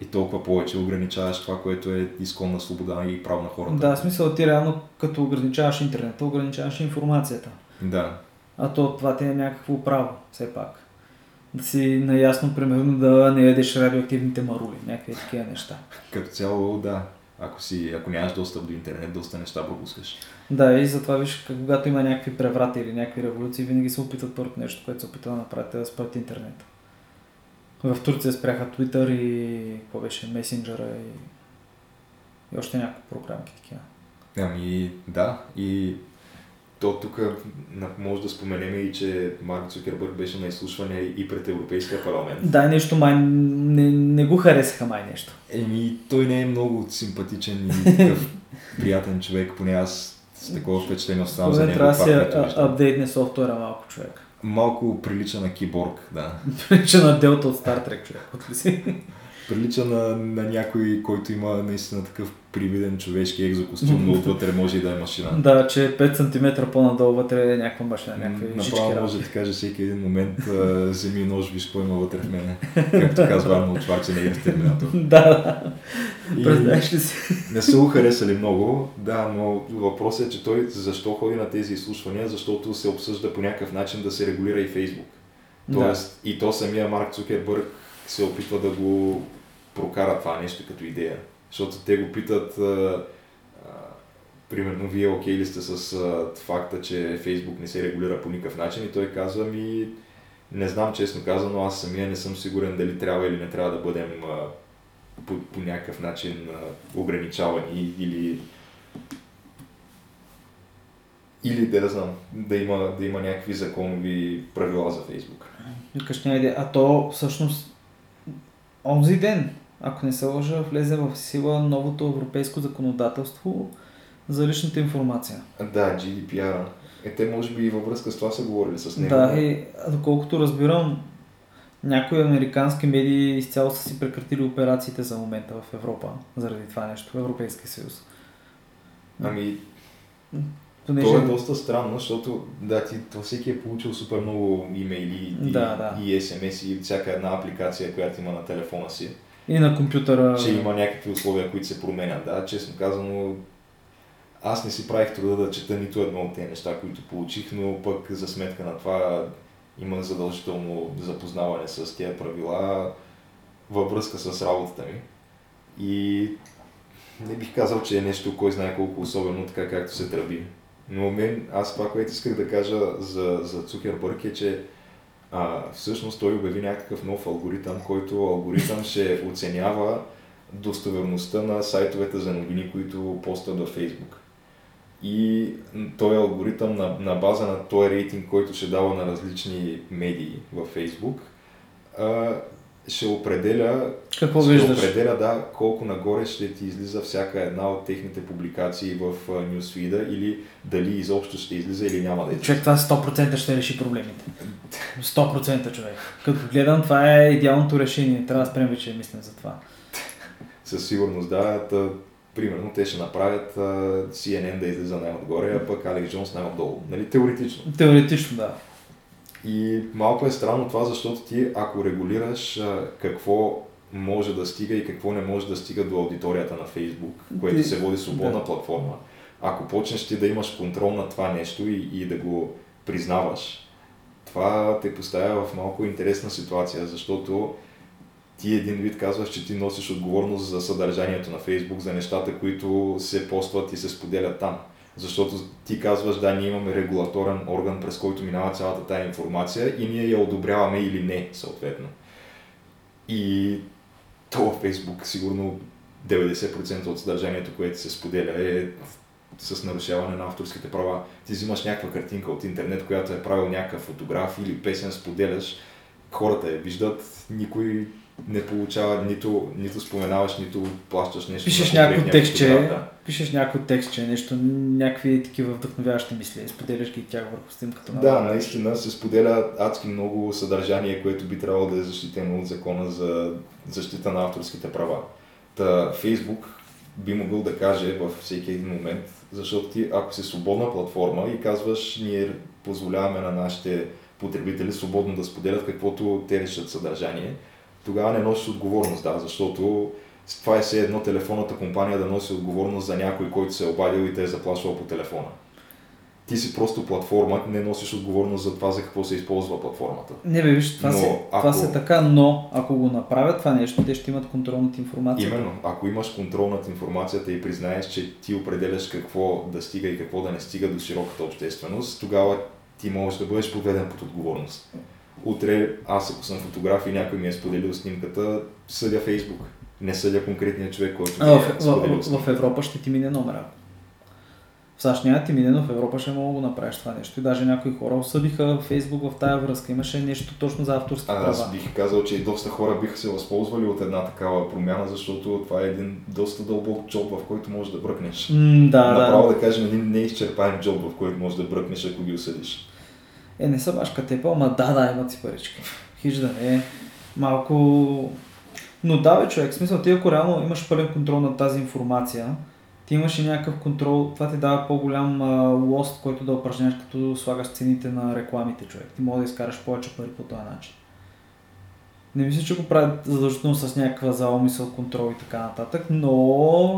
и толкова повече ограничаваш това, което е изконна свобода и право на хората. Да, в смисъл ти реално като ограничаваш интернета, ограничаваш информацията. Да. А то това ти е някакво право, все пак. Да си наясно, примерно, да не ядеш радиоактивните марули, някакви такива неща. Като цяло, да. Ако, си, ако нямаш достъп до интернет, доста неща пропускаш. Да, и затова виж, когато има някакви преврати или някакви революции, винаги се опитват първото нещо, което се опитва да направят, е да спрат интернет. В Турция спряха Twitter и какво беше, месенджера и, и още някакви програмки такива. Ами, да. И то тук може да споменем и, че Марк Цукербърг беше на изслушване и пред Европейския парламент. Да, нещо май не, не го харесаха май нещо. Еми, той не е много симпатичен и такъв приятен човек, поне аз с такова впечатление оставам за него. трябва да виждам. апдейтне софтуера малко човек. Малко прилича на киборг, да. Прилича на Делта от Star Trek човек. От? Прилича на, на някой, който има наистина такъв привиден човешки екзокостюм, но отвътре може и да е машина. да, че 5 см по-надолу вътре е някаква машина, някакви Направо може да каже всеки един момент, а, вземи нож, виж какво има вътре в мене. Както казва Арнолд Шварценегер в Терминатор. да, да. Представяш ли си? не са го харесали много, да, но въпросът е, че той защо ходи на тези изслушвания, защото се обсъжда по някакъв начин да се регулира и Фейсбук. Тоест, и то самия Марк Цукербърг се опитва да го прокара това нещо като идея. Защото те го питат, а, а, примерно, вие окей ли сте с а, факта, че Фейсбук не се регулира по никакъв начин и той казва ми, не знам честно казано, аз самия не съм сигурен дали трябва или не трябва да бъдем а, по, по някакъв начин а, ограничавани или или да, да знам, да има, да има някакви законови правила за Фейсбук. Идея. А то всъщност онзи ден, ако не се лъжа, влезе в сила новото европейско законодателство за личната информация. Да, GDPR. Е, те може би и във връзка с това са говорили с него. Да, и доколкото разбирам, някои американски медии изцяло са си прекратили операциите за момента в Европа, заради това нещо, в Европейския съюз. Ами, Понеже... то е доста странно, защото да, ти, то всеки е получил супер много имейли и, Да, да. и SMS и всяка една апликация, която има на телефона си. И на компютъра... че има някакви условия, които се променят. Да, честно казано, аз не си правих труда да чета нито едно от тези неща, които получих, но пък за сметка на това има задължително запознаване с тези правила във връзка с работата ми. И не бих казал, че е нещо, кой знае колко особено, така както се тръби. Но мен, аз това, което исках да кажа за, за Цукербърг е, че а, всъщност той обяви някакъв нов алгоритъм, който алгоритъм ще оценява достоверността на сайтовете за новини, които постват във Facebook. И този алгоритъм на, на база на този рейтинг, който ще дава на различни медии във Facebook, а, ще определя, Какво ще виждаш? определя да, колко нагоре ще ти излиза всяка една от техните публикации в Newsfeed или дали изобщо ще излиза или няма да излиза. Човек, това 100% ще реши проблемите. 100% човек. Като гледам, това е идеалното решение. Трябва да спрем вече мислим за това. Със сигурност, да. Та, примерно, те ще направят CNN да излиза най-отгоре, а пък Алекс Джонс най-отдолу. Нали, теоретично. Теоретично, да. И малко е странно това, защото ти, ако регулираш какво може да стига и какво не може да стига до аудиторията на Facebook, което се води свободна да. платформа, ако почнеш ти да имаш контрол на това нещо и, и да го признаваш, това те поставя в малко интересна ситуация, защото ти един вид казваш, че ти носиш отговорност за съдържанието на Фейсбук, за нещата, които се постват и се споделят там. Защото ти казваш, да, ние имаме регулаторен орган, през който минава цялата тая информация и ние я одобряваме или не, съответно. И то във Фейсбук сигурно 90% от съдържанието, което се споделя е с нарушаване на авторските права. Ти взимаш някаква картинка от интернет, която е правил някакъв фотограф или песен, споделяш, хората я виждат, никой не получава, нито, нито споменаваш, нито плащаш нещо. Пишеш някакво текстче, да. пишеш някакво текстче, нещо, някакви такива вдъхновяващи мисли, споделяш ги тях върху снимката. на- Да, наистина се споделя адски много съдържание, което би трябвало да е защитено от закона за защита на авторските права. Та Фейсбук би могъл да каже във всеки един момент, защото ти, ако си свободна платформа и казваш, ние позволяваме на нашите потребители свободно да споделят каквото те решат съдържание, тогава не носиш отговорност, да, защото това е все едно телефонната компания да носи отговорност за някой, който се е обадил и те е заплашвал по телефона. Ти си просто платформа, не носиш отговорност за това за какво се използва платформата. Не бе, виж, това, Но се, ако- това се така, но ако го направят това нещо, те ще имат контрол над информацията. Именно, ако имаш контрол над информацията и признаеш, че ти определяш какво да стига и какво да не стига до широката общественост, тогава ти можеш да бъдеш подведен под отговорност. Утре, аз ако съм фотограф и някой ми е споделил снимката, съдя Фейсбук. Не съдя конкретния човек, който А, ми в, е споделил в, в, в Европа ще ти мине номера. В САЩ няма ти мине, но в Европа ще мога да направиш това нещо. И даже някои хора осъдиха Фейсбук в тая връзка. Имаше нещо точно за авторски права. Аз бих казал, че и доста хора биха се възползвали от една такава промяна, защото това е един доста дълбок джоб, в който можеш да бръкнеш. М, да, Направо да. да кажем един неизчерпаем джоб, в който можеш да бръкнеш, ако ги осъдиш. Е, не са баш катепа, ама да, да, имат си парички. Хич да не е малко... Но да, бе, човек, смисъл, ти ако реално имаш пълен контрол над тази информация, ти имаш и някакъв контрол, това ти дава по-голям а, лост, който да упражняваш, като слагаш цените на рекламите, човек. Ти може да изкараш повече пари по този начин. Не мисля, че го правят задължително с някаква заумисъл, контрол и така нататък, но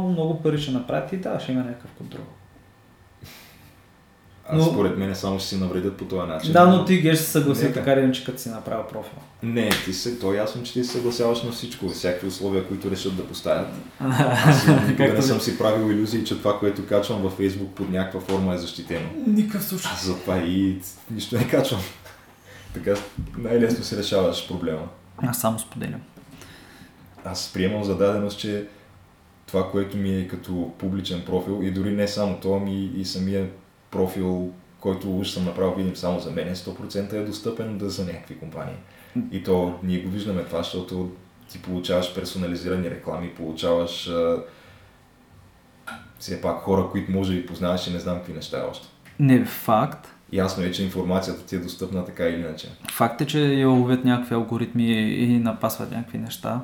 много пари ще направят и да, ще има някакъв контрол. А Но- според мен само ще си навредят по този начин. Да, но ти геш се съгласи Нека. така или иначе, като си направил профил. Не, ти се, то е ясно, че ти се съгласяваш на всичко, всякакви условия, които решат да поставят. Аз никога не съм си правил иллюзии, че това, което качвам във Facebook под някаква форма е защитено. Никакъв случай. Аз затова и нищо не качвам. Така най-лесно си решаваш проблема. Аз само споделям. Аз приемам за даденост, че това, което ми е като публичен профил и дори не само то, ами и самия профил, който уж съм направил видим само за мен, 100% е достъпен да за някакви компании. И то ние го виждаме това, защото ти получаваш персонализирани реклами, получаваш а, все пак хора, които може би познаваш и не знам какви неща още. Не, факт. ясно е, че информацията ти е достъпна така или иначе. Факт е, че я ловят някакви алгоритми и напасват някакви неща.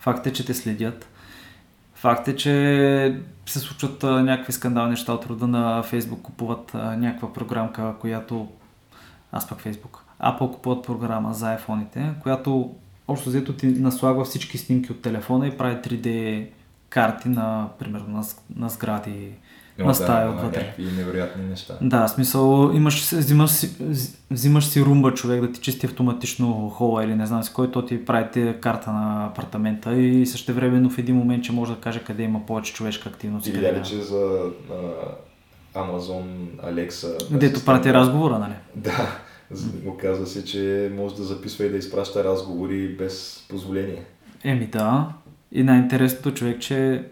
Факт е, че те следят. Факт е, че се случват а, някакви скандални неща от рода на Фейсбук, купуват а, някаква програмка, която... Аз пък Фейсбук. Apple купуват програма за iPhone-ите, която общо взето ти наслагва всички снимки от телефона и прави 3D карти на, примерно, на, на сгради, Но на да, стая има отвътре. някакви невероятни неща. Да, смисъл, имаш, взимаш, си, взимаш си румба човек да ти чисти автоматично хола или не знам си кой, то ти прави ти карта на апартамента и същевременно в един момент, че може да каже къде има повече човешка активност. Ти къде видя ли, няма. че за а, Amazon Alexa... Където прати разговора, нали? Да, оказва се, че може да записва и да изпраща разговори без позволение. Еми да. И най-интересното човек, че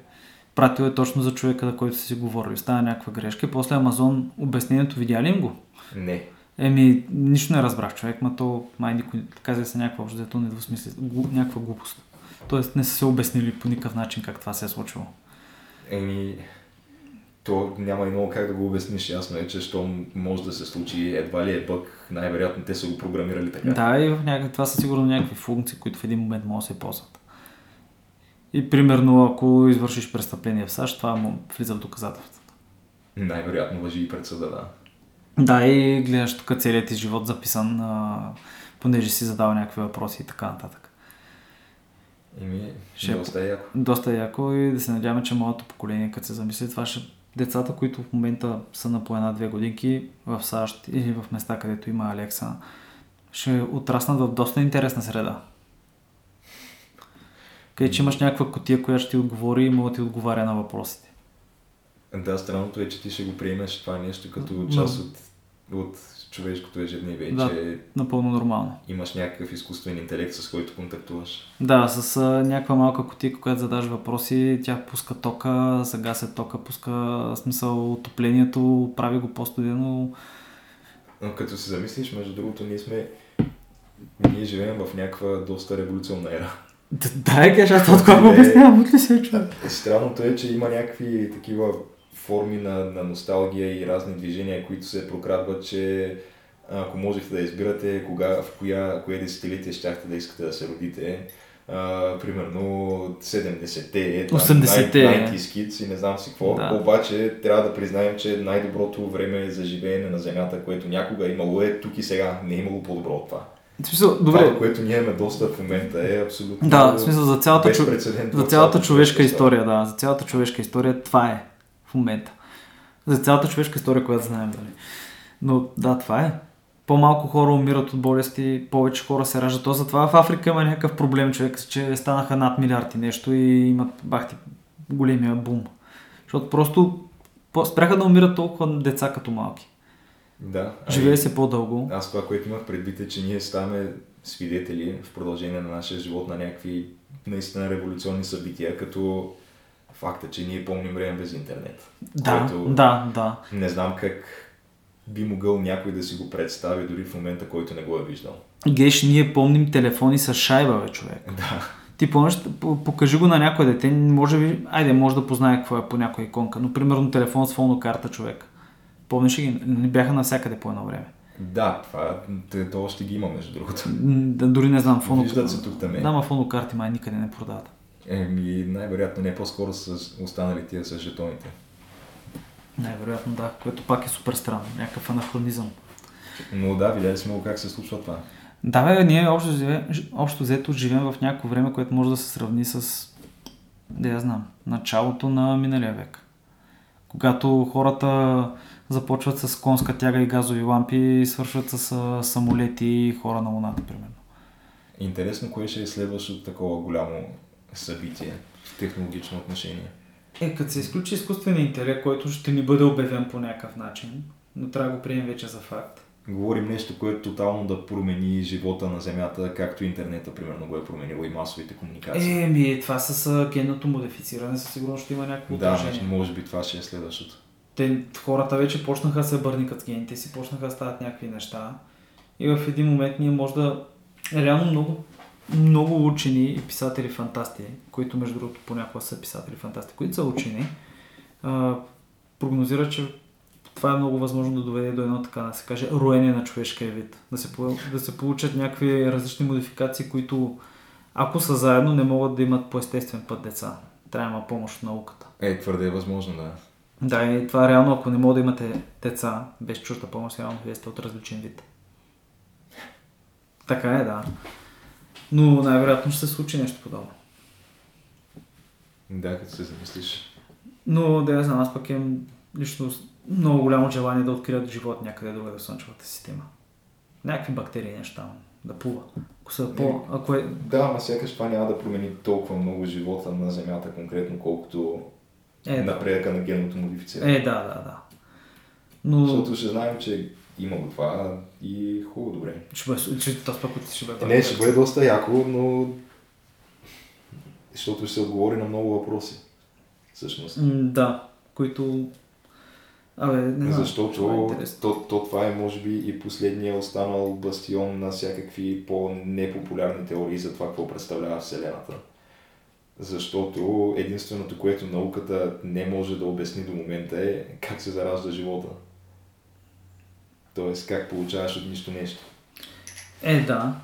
пратил е точно за човека, за който са си говорили. Става някаква грешка и после Амазон обяснението видя ли им го? Не. Еми, нищо не разбрах човек, ма то май никой, каза се някаква общо, недвусмисли, някаква глупост. Тоест не са се обяснили по никакъв начин как това се е случило. Еми, то няма и много как да го обясниш. Ясно е, че щом може да се случи, едва ли е бък, най-вероятно те са го програмирали така. Да, и в някакви, това са сигурно някакви функции, които в един момент могат да се ползват. И примерно, ако извършиш престъпление в САЩ, това му влиза в доказателствата. Най-вероятно въжи и пред съда, да. Да, и гледаш тук целият ти живот записан, а, понеже си задал някакви въпроси и така нататък. Еми, Ще е доста е яко. Доста е яко и да се надяваме, че моето поколение, като се замисли, това ще децата, които в момента са на по една-две годинки в САЩ или в места, където има Алекса, ще отраснат в доста интересна среда. Къде, че имаш някаква котия, която ще ти отговори и може да ти отговаря на въпросите. Да, странното е, че ти ще го приемеш това нещо като част от, от човешкото ежедневие, Да. че Напълно нормално. имаш някакъв изкуствен интелект, с който контактуваш. Да, с а, някаква малка котика, която задаш въпроси, тя пуска тока, загася тока, пуска смисъл отоплението, прави го по-студено. Но като се замислиш, между другото, ние сме ние живеем в някаква доста революционна ера. Да, е, кажа, аз това го Не. обяснявам, от ли се? Странното е, че има някакви такива форми на, на носталгия и разни движения, които се прокрадват, че ако можехте да избирате кога, в коя, кое десетилетие щяхте да искате да се родите, а, примерно 70-те, там, 80-те. 90 kids и не знам си какво, Да. обаче трябва да признаем, че най-доброто време за живеене на Земята, което някога е имало е тук и сега, не е имало по-добро от това. В смисъл, Това, добре, до което ние имаме достъп в момента е абсолютно да, в смисъл за цялата, чу... за цялата човешка история, да, за цялата човешка история това е в момента. За цялата човешка история, която знаем, дали. Но да, това е. По-малко хора умират от болести, повече хора се раждат. То затова в Африка има някакъв проблем, човек, че станаха над милиард и нещо и имат бахти големия бум. Защото просто спряха да умират толкова деца като малки. Да. Живее и се по-дълго. Аз това, което имах предвид е, че ние ставаме свидетели в продължение на нашия живот на някакви наистина революционни събития, като факта, че ние помним време без интернет. Да, Което да, да. Не знам как би могъл някой да си го представи дори в момента, който не го е виждал. Геш, ние помним телефони с шайба, бе, човек. Да. Ти помниш, покажи го на някой дете, може би, айде, може да познае какво е по някоя иконка, но примерно телефон с фонокарта, човек. Помниш ли ги? Не бяха навсякъде по едно време. Да, това те- то още ги има, между другото. Да, дори не знам, фоно... Виждат се тук там. Да, ма фонокарти май никъде не продават. Еми, най-вероятно не по-скоро с останали тия с жетоните. Най-вероятно да, което пак е супер странно, някакъв анахронизъм. Но да, видяли сме как се случва това. Да, бе, ние общо, живе, общо взето живеем в някакво време, което може да се сравни с, да я знам, началото на миналия век. Когато хората започват с конска тяга и газови лампи и свършват с самолети и хора на Луната, примерно. Интересно, кое ще е следващото такова голямо събитие в технологично отношение. Е, като се изключи изкуствения интелект, който ще ни бъде обявен по някакъв начин, но трябва да го приемем вече за факт. Говорим нещо, което тотално да промени живота на Земята, както интернета, примерно, го е променило и масовите комуникации. Еми, това с генното модифициране със сигурност ще има някакво да, отражение. значи, може би това ще е следващото. Те, хората вече почнаха да се бърникат с гените си, почнаха да стават някакви неща. И в един момент ние може да... Реално много, много учени и писатели фантасти, които между другото понякога са писатели фантасти, които са учени, прогнозират, че това е много възможно да доведе до едно така да се каже роене на човешкия вид. Да се, да се получат някакви различни модификации, които ако са заедно не могат да имат по естествен път деца. Трябва помощ от науката. Е, твърде е възможно, да. Да, и това реално, ако не мога да имате деца без чужда помощ, реално вие сте от различен вид. Така е, да. Но най-вероятно ще се случи нещо подобно. Да, като се замислиш. Но да я знам, аз пък имам лично много голямо желание да открият живот някъде друга в Слънчевата система. Някакви бактерии, нещо там, да плува. Ако са по... Ако е... Да, ама сякаш това няма да промени толкова много живота на Земята конкретно, колкото е, напредъка да. на генното модифициране. Е, да, да, да. Но... Защото ще знаем, че има го това и хубаво, добре. Ще бъде, че този пък ще бъде. Не, ще бъде доста яко, но защото ще се отговори на много въпроси. Всъщност. да, които Абе, не знам. Защото това е то, то, това е, може би, и последния останал бастион на всякакви по-непопулярни теории за това, какво представлява Вселената. Защото единственото, което науката не може да обясни до момента е как се заражда живота. Тоест, как получаваш от нищо нещо. Е, да.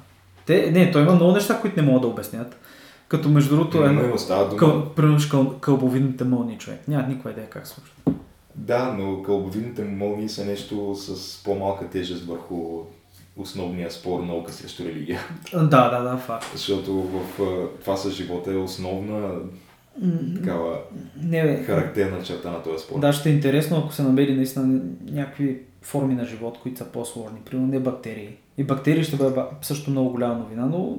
Те, не, той има много неща, които не могат да обяснят. Като между другото е... Къл, къл, кълбовидните мълни човек. Няма никаква идея как се случва. Да, но кълбовидните мълни са нещо с по-малка тежест върху основния спор наука срещу религия. Да, да, да, факт. Защото в това с живота е основна такава не, бе. характерна черта на този спор. Да, ще е интересно, ако се намери наистина някакви форми на живот, които са по-сложни. Примерно не бактерии. И бактерии ще бъде също много голяма новина, но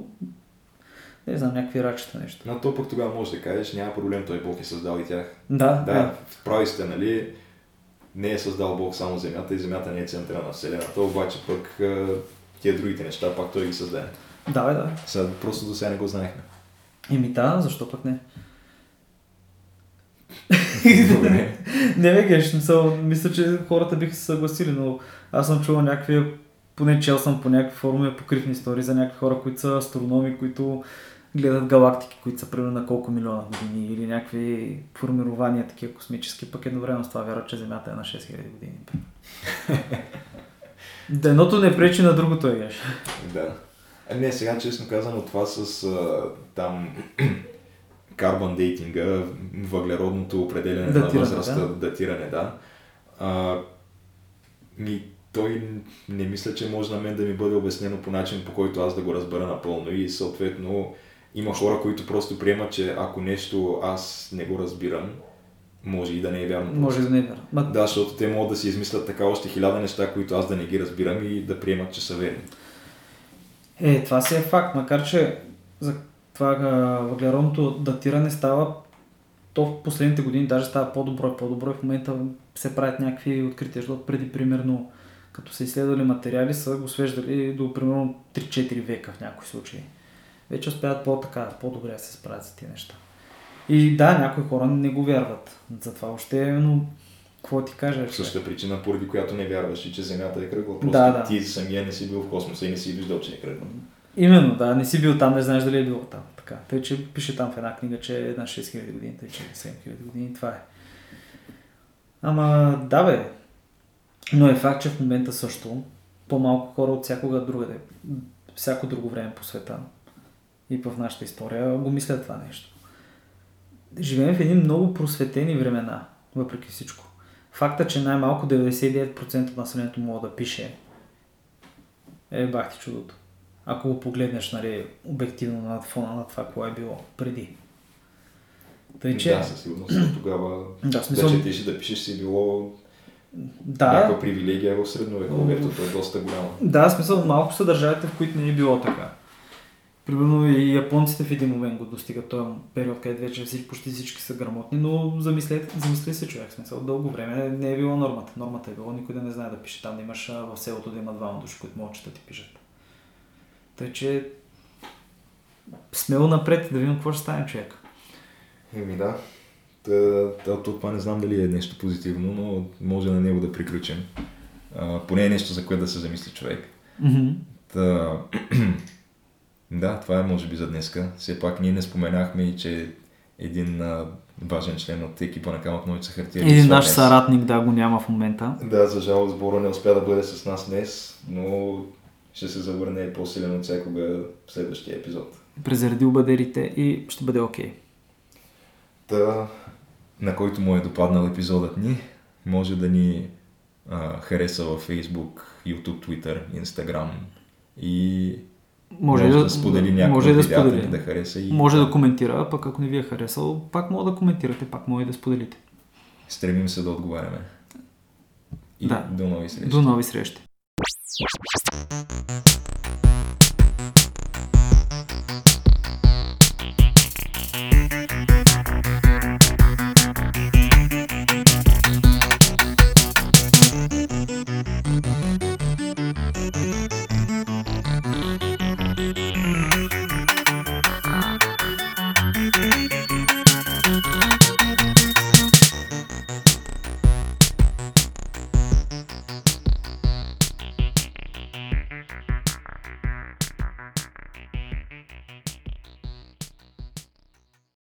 не знам, някакви рачета нещо. Но то пък тогава може да кажеш, няма проблем, той Бог е създал и тях. Да, да. да. Прави сте, нали, не е създал Бог само Земята и Земята не е центъра на Вселената, обаче пък тия другите неща пак той ги създаде. Да, бе, да. Сега, просто до сега не го знаехме. Еми да, защо пък не? не, бе, геш, мисъл, мисля, че хората биха се съгласили, но аз съм чувал някакви, поне чел съм по някакви форуми покривни истории за някакви хора, които са астрономи, които гледат галактики, които са примерно на колко милиона години или някакви формирования такива космически, пък едновременно с това вярват, че Земята е на 6000 години. да, едното не пречи на другото е геш. Да. А не, сега честно казано това с а, там карбон дейтинга, въглеродното определене датиране, на възрастта, да? датиране, да. А, ми, той не мисля, че може на мен да ми бъде обяснено по начин, по който аз да го разбера напълно и съответно има хора, които просто приемат, че ако нещо аз не го разбирам, може и да не е вярно. Може да не е вярно. Ма... Да, защото те могат да си измислят така още хиляда неща, които аз да не ги разбирам и да приемат, че са верни. Е, това си е факт, макар че за това въглеродното датиране става то в последните години даже става по-добро и по-добро и в момента се правят някакви открития, защото преди примерно като са изследвали материали са го свеждали до примерно 3-4 века в някои случаи вече успяват по-така, по-добре да се справят с тези неща. И да, някои хора не го вярват. Затова още е, но какво ти кажа? Същата причина, поради която не вярваш и че Земята е кръгла. Просто да, да. ти самия не си бил в космоса и не си виждал, че е кръгла. Именно, да, не си бил там, не знаеш дали е било там. Така. Тъй, че пише там в една книга, че е на 6000 години, тъй, че 7000 години, това е. Ама, да бе. Но е факт, че в момента също по-малко хора от всякога другаде, всяко друго време по света и в нашата история го мислят това нещо. Живеем в едни много просветени времена, въпреки всичко. Факта, че най-малко 99% от населението мога да пише, е бахти чудото. Ако го погледнеш нали, обективно на фона на това, което е било преди. Тъй, че... Да, със сигурност. Тогава да, смисъл... да четеш да пишеш си било да. някаква привилегия в средновековието, е доста голяма. Да, смисъл малко са държавите, в които не е било така. Примерно и японците в един момент го достигат този период, където вече всички, почти всички са грамотни, но замислете, замисли се човек, смисъл, дълго време не е било нормата. Нормата е било никой да не знае да пише. Там да имаш в селото да има двама души, които могат да ти пишат. Тъй, че смело напред да видим какво ще стане човек. Еми да. Та, това не знам дали е нещо позитивно, но може на него да приключим. А, поне е нещо, за което да се замисли човек. Mm-hmm. Та, да, това е може би за днеска. Все пак ние не споменахме и, че един а, важен член от екипа на Камък Нойца Хартия. Един липсва наш днес. съратник, да, го няма в момента. Да, за жалост Боро не успя да бъде с нас днес, но ще се завърне по-силен от всякога в следващия епизод. Презареди обадерите и ще бъде окей. Та, на който му е допаднал епизодът ни, може да ни а, хареса във Facebook, YouTube, Twitter, Instagram и Може, може да, да сподели някакво може да сподели. да хареса и Може да коментира, пък ако не ви е харесал, пак може да коментирате, пак може да споделите. стремим се да отговаряме. И Да. до нови срещи. До нови срещи!